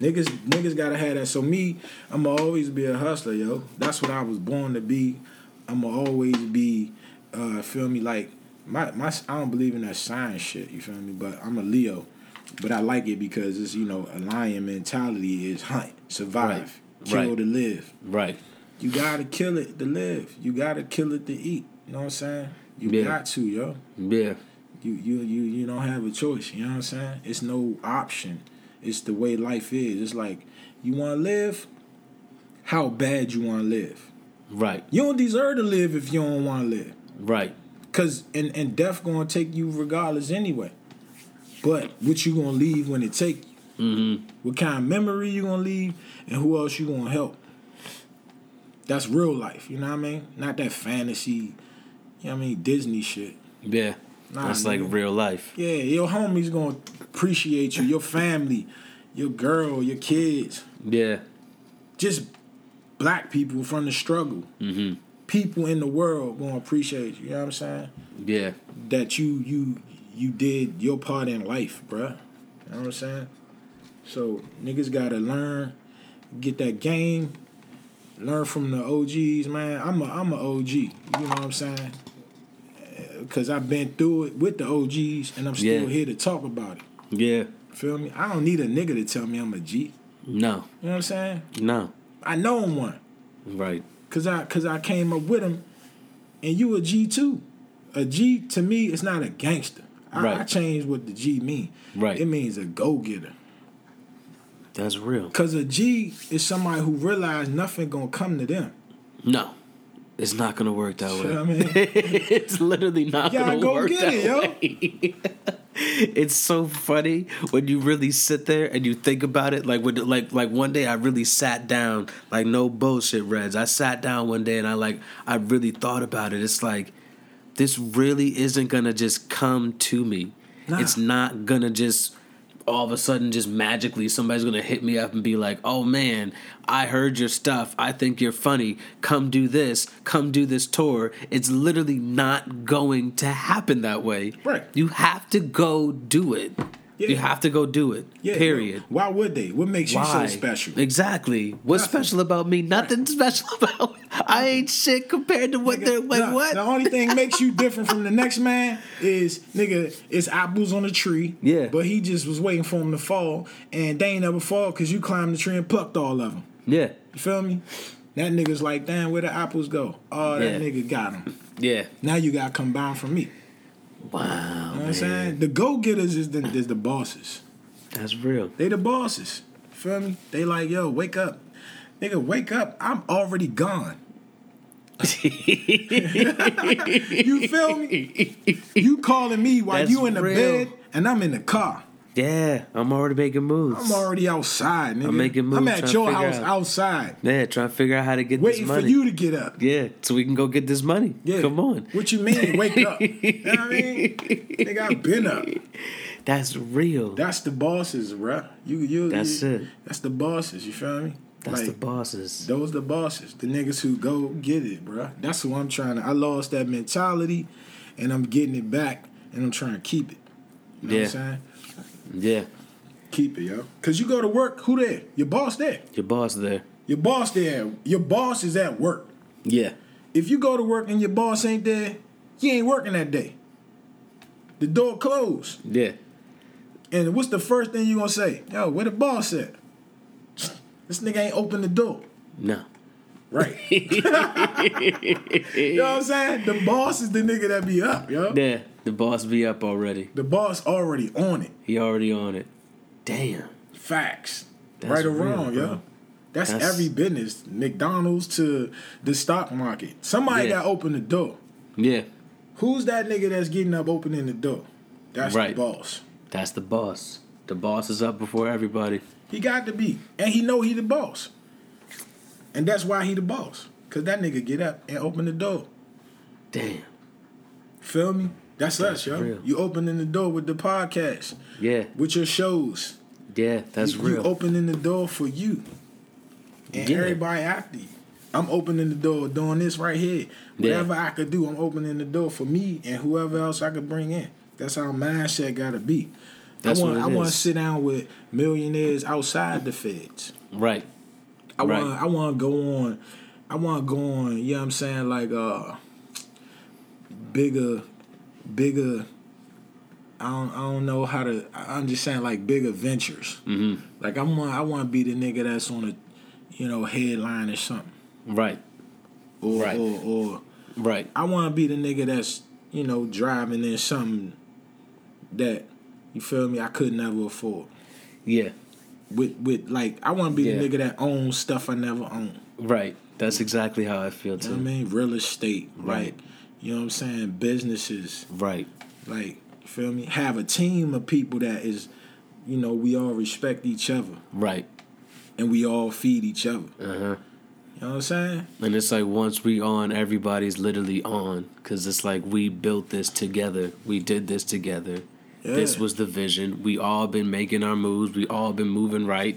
Niggas, niggas gotta have that. So me, I'ma always be a hustler, yo. That's what I was born to be. I'ma always be, uh, feel me? Like my my, I don't believe in that science shit. You feel me? But I'm a Leo, but I like it because it's you know a lion mentality is hunt, survive, Right. kill Right. to live. Right. You gotta kill it to live. You gotta kill it to eat. You know what I'm saying? You Yeah. got to, yo Yeah. you you you you don't have a choice. You know what I'm saying? It's no option. It's the way life is. It's like you want to live. How bad you want to live? Right. You don't deserve to live if you don't want to live. Right. Cause and and death gonna take you regardless anyway. But what you gonna leave when it take you? Mm-hmm. What kind of memory you gonna leave, and who else you gonna help? That's real life. You know what I mean? Not that fantasy. You know what I mean? Disney shit. Yeah. Nah, That's like real life. Yeah, your homies gonna appreciate you, your family, your girl, your kids, Yeah. just black people from the struggle. Mm-hmm. People in the world gonna appreciate you. You know what I'm saying? Yeah. That you you you did your part in life, bruh. You know what I'm saying? So niggas gotta learn, get that game, learn from the OGs, man. I'm a I'm a OG. You know what I'm saying? Because I've been through it with the OGs, and I'm still Yeah. here to talk about it. Yeah. Feel me? I don't need a nigga to tell me I'm a G. No. You know what I'm saying? No. I know I'm one. Right. Cause I cause I came up with him and you a G too. A G to me is not a gangster. I, Right. I changed what the G mean. Right. It means a go getter. That's real. Cause a G is somebody who realize nothing gonna come to them. No. It's not gonna work that You know way. what I mean? it's literally not gonna go work get that it, yo. way. it's so funny when you really sit there and you think about it. Like when, like like one day I really sat down, like no bullshit, Reds. I sat down one day and I like I really thought about it. It's like this really isn't gonna just come to me. Nah. It's not gonna just all of a sudden just magically somebody's gonna hit me up and be like, "Oh man, I heard your stuff. I think you're funny. Come do this. Come do this tour." It's literally not going to happen that way. Right. You have to go do it. Yeah. You have to go do it. Yeah, Period. Why would they? What makes you so special? Exactly. What's Nothing. special about me? Nothing special about me. I ain't shit compared to what Nigga, they're like. what? The only thing makes you different from the next man is nigga, it's apples on the tree. Yeah. But he just was waiting for them to fall, and they ain't never fall because you climbed the tree and plucked all of them. Yeah. You feel me? That nigga's like, damn, where the apples go? Oh, that Yeah. nigga got them. Yeah. Now you got to come down from me. Wow. You know what I'm saying? The go getters is the is the bosses. That's real. They the bosses. Feel me? They like, yo, wake up. Nigga, wake up. I'm already gone. You feel me? You calling me while That's you in the real. bed and I'm in the car. Yeah, I'm already making moves. I'm already outside, nigga. I'm making moves, I'm at your house out. outside, Yeah, trying to figure out how to get waiting this money. Waiting for you to get up. Yeah, so we can go get this money. Yeah. Come on. What you mean, wake up? you know what I mean? Nigga, I've been up. That's real. That's the bosses, bruh. You, you. That's you- it. That's the bosses. You feel me? That's Like, the bosses. Those the bosses, the niggas who go get it, bruh. That's who I'm trying to. I lost that mentality, and I'm getting it back, and I'm trying to keep it. You know Yeah. what I'm saying? Yeah, Keep it, yo. Cause you go to work, who there? Your boss there. your boss there. Your boss there. Your boss is at work. Yeah, If you go to work and your boss ain't there, you ain't working that day. The door closed. yeah. And what's the first thing you gonna say? Yo, where the boss at? This nigga ain't open the door. No. Right. you know what I'm saying? The boss is the nigga that be up, yo. Yeah, the boss be up already. The boss already on it. He already on it. Damn. Facts. That's right or real, wrong, yo. That's, That's- every business. McDonald's to the stock market. Somebody Yeah. got open the door. Yeah, Who's that nigga that's getting up opening the door? That's Right. the boss. that's the boss. The boss is up before everybody. He got to be. And he know he the boss. And that's why he the boss. Cause that nigga get up and open the door. Damn. Feel me? That's, us, yo. real. You opening the door with the podcast, Yeah, with your shows. yeah, that's you, real. You opening the door for you. And Yeah. everybody after you. I'm opening the door doing this right here. Yeah. Whatever I could do, I'm opening the door for me and whoever else I could bring in. That's how mindset gotta be. That's I want what I want to sit down with millionaires outside the feds. right. I Right. want I want to go on. I want to go on. You know what I'm saying? Like uh, bigger, bigger. I don't I don't know how to. I'm just saying like bigger ventures. Mm-hmm. Like I want I want to be the nigga that's on a, you know, headline or something. Right. Or Right. or, or Right. I want to be the nigga that's you know driving in something that you feel me I could never afford. Yeah. With with like I want to be Yeah. the nigga that owns stuff I never own. Right. That's exactly how I feel You know too. I mean? Real estate, Right. like you know what I'm saying? Businesses, Right. like feel me? Have a team of people that is, you know, we all respect each other Right. and we all feed each other. Uh huh. You know what I'm saying? And it's like once we on, everybody's literally on, cause it's like we built this together. We did this together. This was the vision. We all been making our moves. We all been moving right.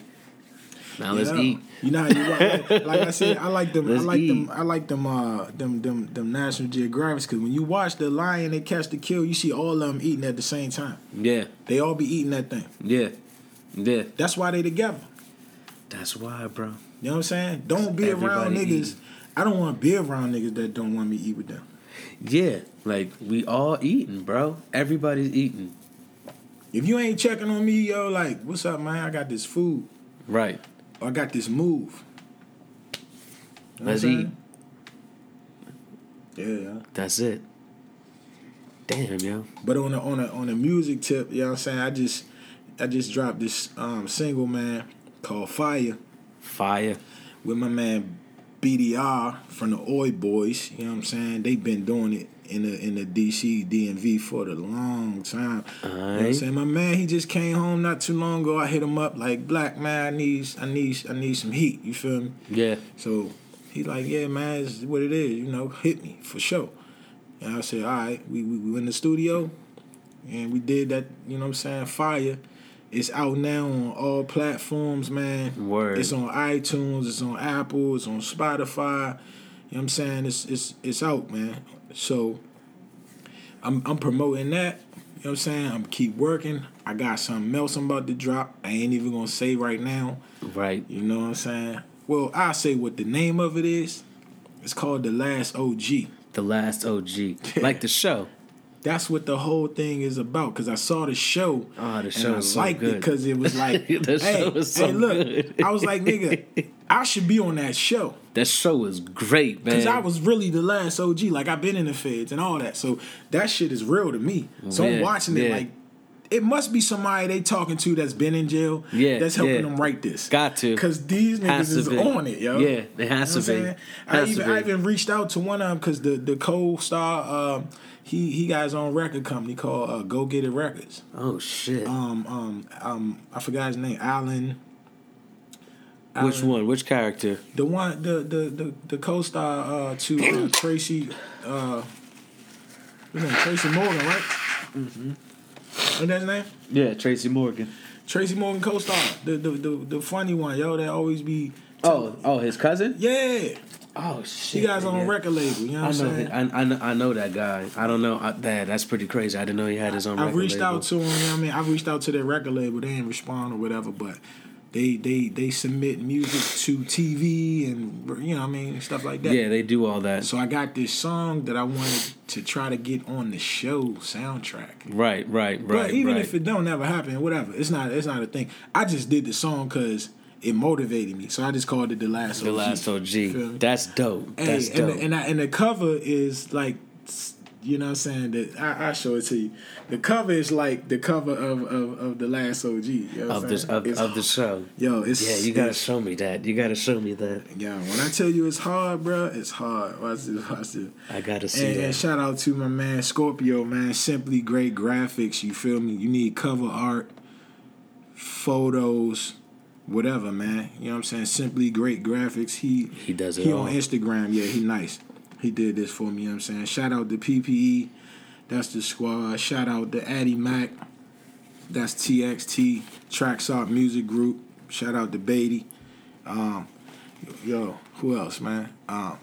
Now let's Yeah. eat. You know, how you like, like I said, I like them. Let's I like eat. them. I like them. Uh, them them them National Geographics because when you watch the lion they catch the kill, you see all of them eating at the same time. Yeah. They all be eating that thing. Yeah. Yeah. That's why they together. That's why, bro. You know what I'm saying? Don't be around Everybody niggas. I don't want to be around niggas that don't want me to eat with them. Yeah. Like we all eating, bro. Everybody's eating. If you ain't checking on me, yo, like, what's up, man? I got this food. Right. I got this move. You know Let's eat. Yeah. That's it. Damn, yo. But on a on a on a music tip, you know what I'm saying? I just I just dropped this um single man called Fire Fire. with with my man BDR from the Oi Boys. You know what I'm saying? They've been doing it in the in the DC DMV for the long time. You know what I'm saying? My man, he just came home not too long ago. I hit him up like, Black man, I need I need I need some heat. You feel me? Yeah. So he like, yeah, man, it's what it is. You know, hit me for sure. And I said, all right, we we, we went in the studio, and we did that. You know what I'm saying? Fire. It's out now on all platforms, man. Word. It's on iTunes. It's on Apple. It's on Spotify. You know what I'm saying? It's it's it's out, man. So I'm I'm promoting that. You know what I'm saying? I'm keep working. I got something else I'm about to drop. I ain't even gonna say right now. Right. You know what I'm saying? Well, I'll say what the name of it is. It's called The Last OG. The last OG. like the show. That's what the whole thing is about. Cause I saw the show. Oh, the and I was so liked it because it was like, The hey, show was so hey, look, good. I was like, nigga, I should be on that show. That show was great, man. Cause I was really the last OG. Like I've been in the feds and all that. So that shit is real to me. So I'm watching it yeah. like it must be somebody they talking to that's been in jail. Yeah, That's helping yeah. them write this. Got to. Cause these Has niggas is be. on it, yo. Yeah, they has You know to be. I to even I even reached out to one of them because the the co-star um he he got his own record company called uh, Go Get It Records. oh shit. Um um um I forgot his name. Alan. Which one? Which character? The one the the the, the co-star uh, to uh, Tracy uh what's name? Tracy Morgan, right? Mm-hmm. What's that his name? Yeah, Tracy Morgan. Tracy Morgan co-star. The the the, the funny one, yo, that always be Oh, oh, his cousin. Yeah. Oh shit. He got his own yeah. record label, you know I what know. I'm saying? I, I know. I know that guy. I don't know. I, that that's pretty crazy. I didn't know he had his own. Record. I record reached label. out to him. You know what I mean, I reached out to their record label. They didn't respond or whatever, but they they they submit music to TV and you know what I mean stuff like that. Yeah, they do all that. So I got this song that I wanted to try to get on the show soundtrack. Right, right, right. But even right. if it don't ever happen, whatever, it's not it's not a thing. I just did the song because it motivated me, so I just called it the last. the OG. last OG, that's dope. Hey, that's and dope. the, and, I, and the cover is like, you know what I'm saying? That I I show it to you. The cover is like the cover of of, of the last OG. You know of this of, of the show. Yo, it's Yeah, you gotta show me that. You gotta show me that. Yeah, when I tell you it's hard, bro, it's hard. Watch this, watch this. I gotta see And, that. and shout out to my man Scorpio, man. Simply great graphics. You feel me? You need cover art, photos, whatever, man. You know what I'm saying? Simply great graphics. He He does it He all. on Instagram. Yeah, he nice. He did this for me. You know what I'm saying? Shout out to PPE. That's the squad. Shout out to Addy Mac. That's TXT Tracksop Music Group. Shout out to Beatty. Um, yo, who else, man? Um,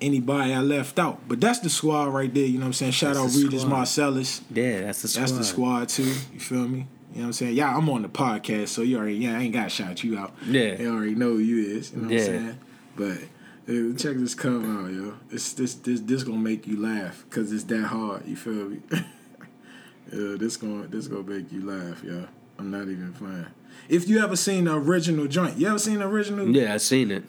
anybody I left out, but that's the squad right there. You know what I'm saying? Shout That's out Regis squad. Marcellus. Yeah, that's the squad. That's the squad too. You feel me? You know what I'm saying? Yeah, I'm on the podcast, so you already yeah, I ain't gotta shout you out. Yeah. They already know who you is. You know what Yeah. I'm saying? But check this cover out, yo. It's this this this gonna make you laugh because it's that hard. You feel me? yeah, this gonna this gonna make you laugh, yo. I'm not even playing. If you ever seen the original joint, you ever seen the original? Yeah, I seen it.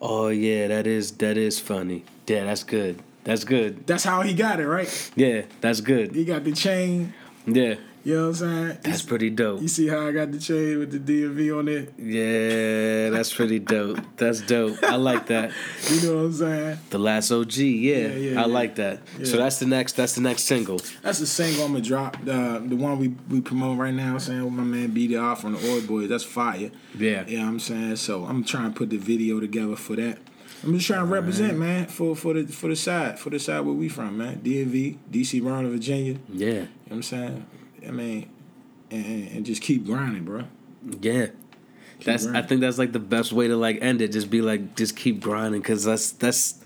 Oh yeah, that is that is funny. Yeah, that's good. That's good. That's how he got it, right? Yeah, that's good. He got the chain. Yeah, You know what I'm saying? that's pretty dope. You see how I got the chain with the DMV on it? Yeah, that's pretty dope. That's dope. I like that. You know what I'm saying? The last OG, yeah, Yeah, yeah, I yeah. like that. So that's the next. That's the next single. That's the single I'm gonna drop. Uh, the one we we promote right now, I'm saying with my man BD off from the Oil Boys. That's fire. Yeah, You know what I'm saying? So I'm trying to put the video together for that. I'm just trying to represent, man, for for the for the side, for the side where we from, man. DMV, DC, Maryland, Virginia. You know yeah, what I'm saying? I mean, and, and and just keep grinding, bro. yeah. That's. I think that's like the best way to like end it. Just be like, just keep grinding, cause that's that's.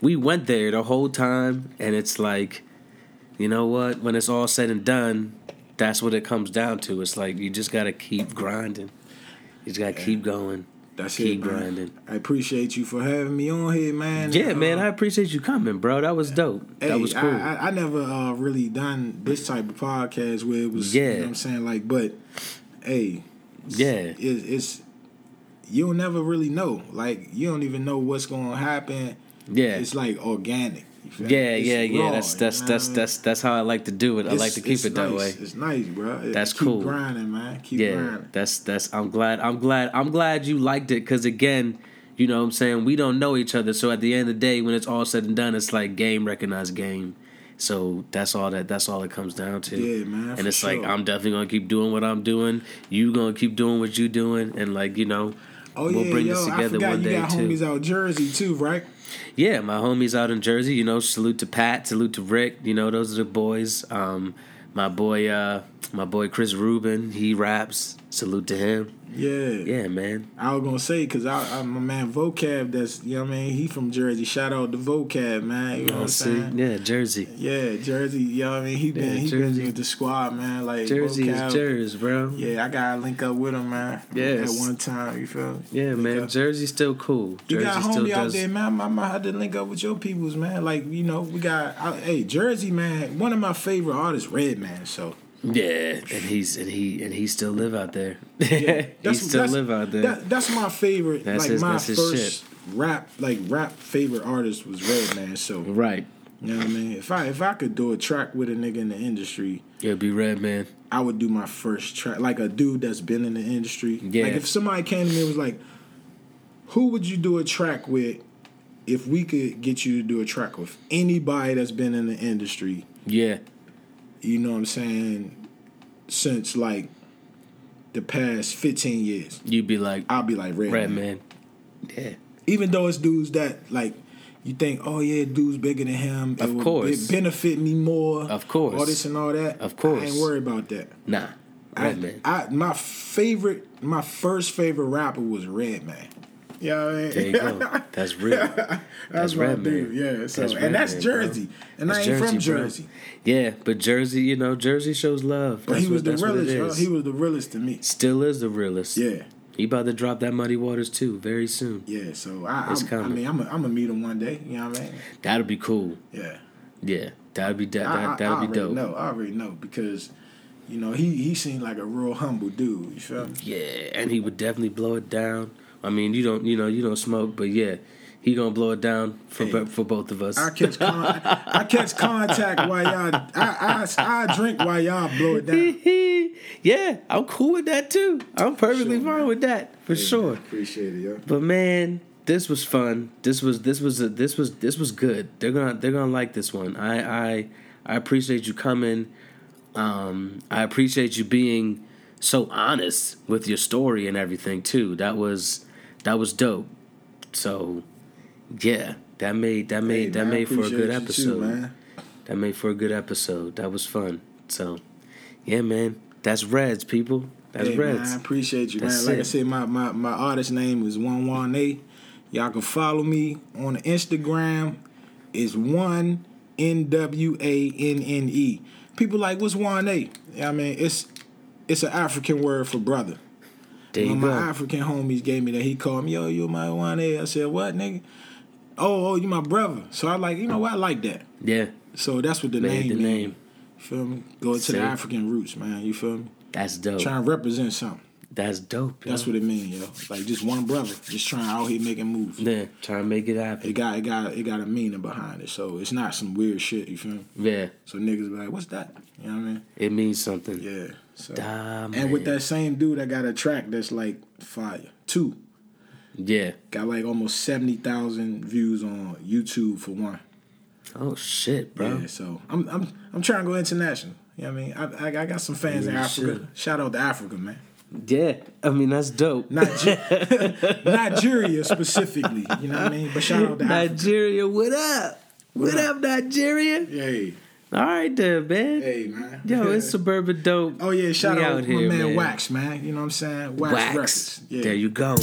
We went there the whole time, and it's like, you know what? When it's all said and done, that's what it comes down to. It's like you just gotta keep grinding. You just gotta keep going. That's Keep it, man. grinding. I appreciate you for having me on here, man. Yeah, Uh, man, I appreciate you coming, bro. That was dope. Hey, that was cool. I, I, never uh, really done this type of podcast where it was, you Yeah. know what I'm saying? Like, but, hey, yeah, it, it's, you'll never really know. Like, you don't even know what's going to happen. yeah. It's like organic. Yeah, It's yeah, yeah. raw, That's you that's know that's mean? that's that's how I like to do it. I It's- like to keep it that nice. way. It's nice, bro. That's keep cool. grinding, man. Keep Yeah, grinding. that's that's. I'm glad. I'm glad. I'm glad you liked it because again, you know, what I'm saying we don't know each other. So at the end of the day, when it's all said and done, it's like game recognized game. So that's all that. That's all it comes down to. Yeah, man, And it's like. I'm definitely gonna keep doing what I'm doing. You gonna keep doing what you doing, and like you know, Oh, we'll yeah, bring yo, this I together forgot one you got too. homies out Jersey, too, right? Yeah, my homies out in Jersey, you know, salute to Pat, salute to Rick, you know, those are the boys. Um, my boy, uh, my boy Chris Rubin, he raps. Salute to him. Yeah. Yeah, man. I was gonna say because I, I my man vocab that's you know what I mean he from Jersey. Shout out to vocab man. You know Oh, what I'm oh, saying? yeah, Jersey. Yeah, Jersey. You know what I mean he been Yeah, he Jersey. been with the squad man. Like Jersey vocab. is Jersey, bro. Yeah, I gotta link up with him man. Yeah. At one time, you feel? me? Yeah, Link man. up. Jersey's still cool. You Jersey got still homie out does. there, man. I might have to link up with your peoples, man. Like you know, we got I, hey Jersey, man. One of my favorite artists, Redman. So Yeah, and he's and he and he still live out there. yeah, he still live out there. That, that's my favorite. That's like his- my that's his first rap, like rap favorite artist was Redman. So right. you know what I mean. If I if I could do a track with a nigga in the industry, It'll be Redman. I would do my first track, like a dude that's been in the industry. Yeah. Like if somebody came to me and was like, "Who would you do a track with?" If we could get you to do a track with anybody that's been in the industry, Yeah. You know what I'm saying, since like the past 15 years, You'd be like I'll be like Red, Redman. Man. Yeah. Even though it's dudes that like you think, oh yeah, dude's bigger than him. Of it would course. be- benefit me more. Of course. all this and all that. Of course. I ain't worried about that. Nah. I, Redman. I my favorite, my first favorite rapper was Redman. You know what I mean? There you go. That's real. that's That's my Redman. dude. Yeah. So That's and that's bro. Jersey, and That's I ain't from Jersey, bro. Yeah, but Jersey, you know, Jersey shows love. But That's he was what- the realest. He was the realest to me. Still is the realest. Yeah. He about to drop that Muddy Waters too very soon. Yeah. So I, It's I, I coming. mean, I'm, I'm gonna meet him one day. You know what I mean? That'll be cool. Yeah. Yeah, that'd be that. I, that I, that'd I be dope. No, I already know because, you know, he he seemed like a real humble dude. You feel me? Yeah, and he would definitely blow it down. I mean, you don't, you know, you don't smoke, but yeah, he gonna blow it down for Hey, for both of us. I catch con- I catch contact while y'all. I, I I drink while y'all blow it down. yeah, I'm cool with that too. I'm perfectly Sure, fine man. with that for sure. Appreciate it, yo. But man, this was fun. This was this was a, this was this was good. They're gonna they're gonna like this one. I I I appreciate you coming. Um, I appreciate you being so honest with your story and everything too. That was that was dope. So yeah, that made that made Hey, that man, made for a good too, episode. man. That made for a good episode. That was fun. So yeah, man. That's Reds, people. That's hey, man, Reds. I appreciate you, That's man. Like I said, my, my, my artist name is One One A. Y'all can follow me on Instagram. It's one N W A N N E. People like what's Nwanne? Yeah, I mean it's it's an African word for brother. There you When go. my African homies gave me that, he called me, yo, you my nwanne. I said, what, nigga? Oh, oh, you my brother. So I like, you know what? I like that. yeah, So that's what the made name the mean. name. You feel me? Go to the African roots, man. You feel me? That's dope. Trying to represent something. That's dope. Yo. That's what it mean, yo. Like just one brother, just trying out here making moves. Yeah, trying to make it happen. It got it got it got a meaning behind it, so it's not some weird shit. You feel me? Yeah, So niggas be like, "What's that?" You know what I mean? it means something. Yeah. So Ah, and with that same dude, I got a track that's like fire. Two Yeah. got like almost seventy thousand views on YouTube for one. Oh shit, bro. Yeah. So I'm I'm I'm trying to go international. You know what I mean? I I, I got some fans in Yeah, you Africa. Shout out to Africa, man. Yeah. I mean that's dope. Niger- Nigeria specifically. You know what I mean? But shout out to Africa. Nigeria, what up? What, What up, Nigeria? Hey, All right, then, man. hey, man. Yo, it's suburban dope. Oh yeah, shout We out, out to my man, man. Wax, man. You know what I'm saying? Wax, Wax. Records. Yeah. There you go.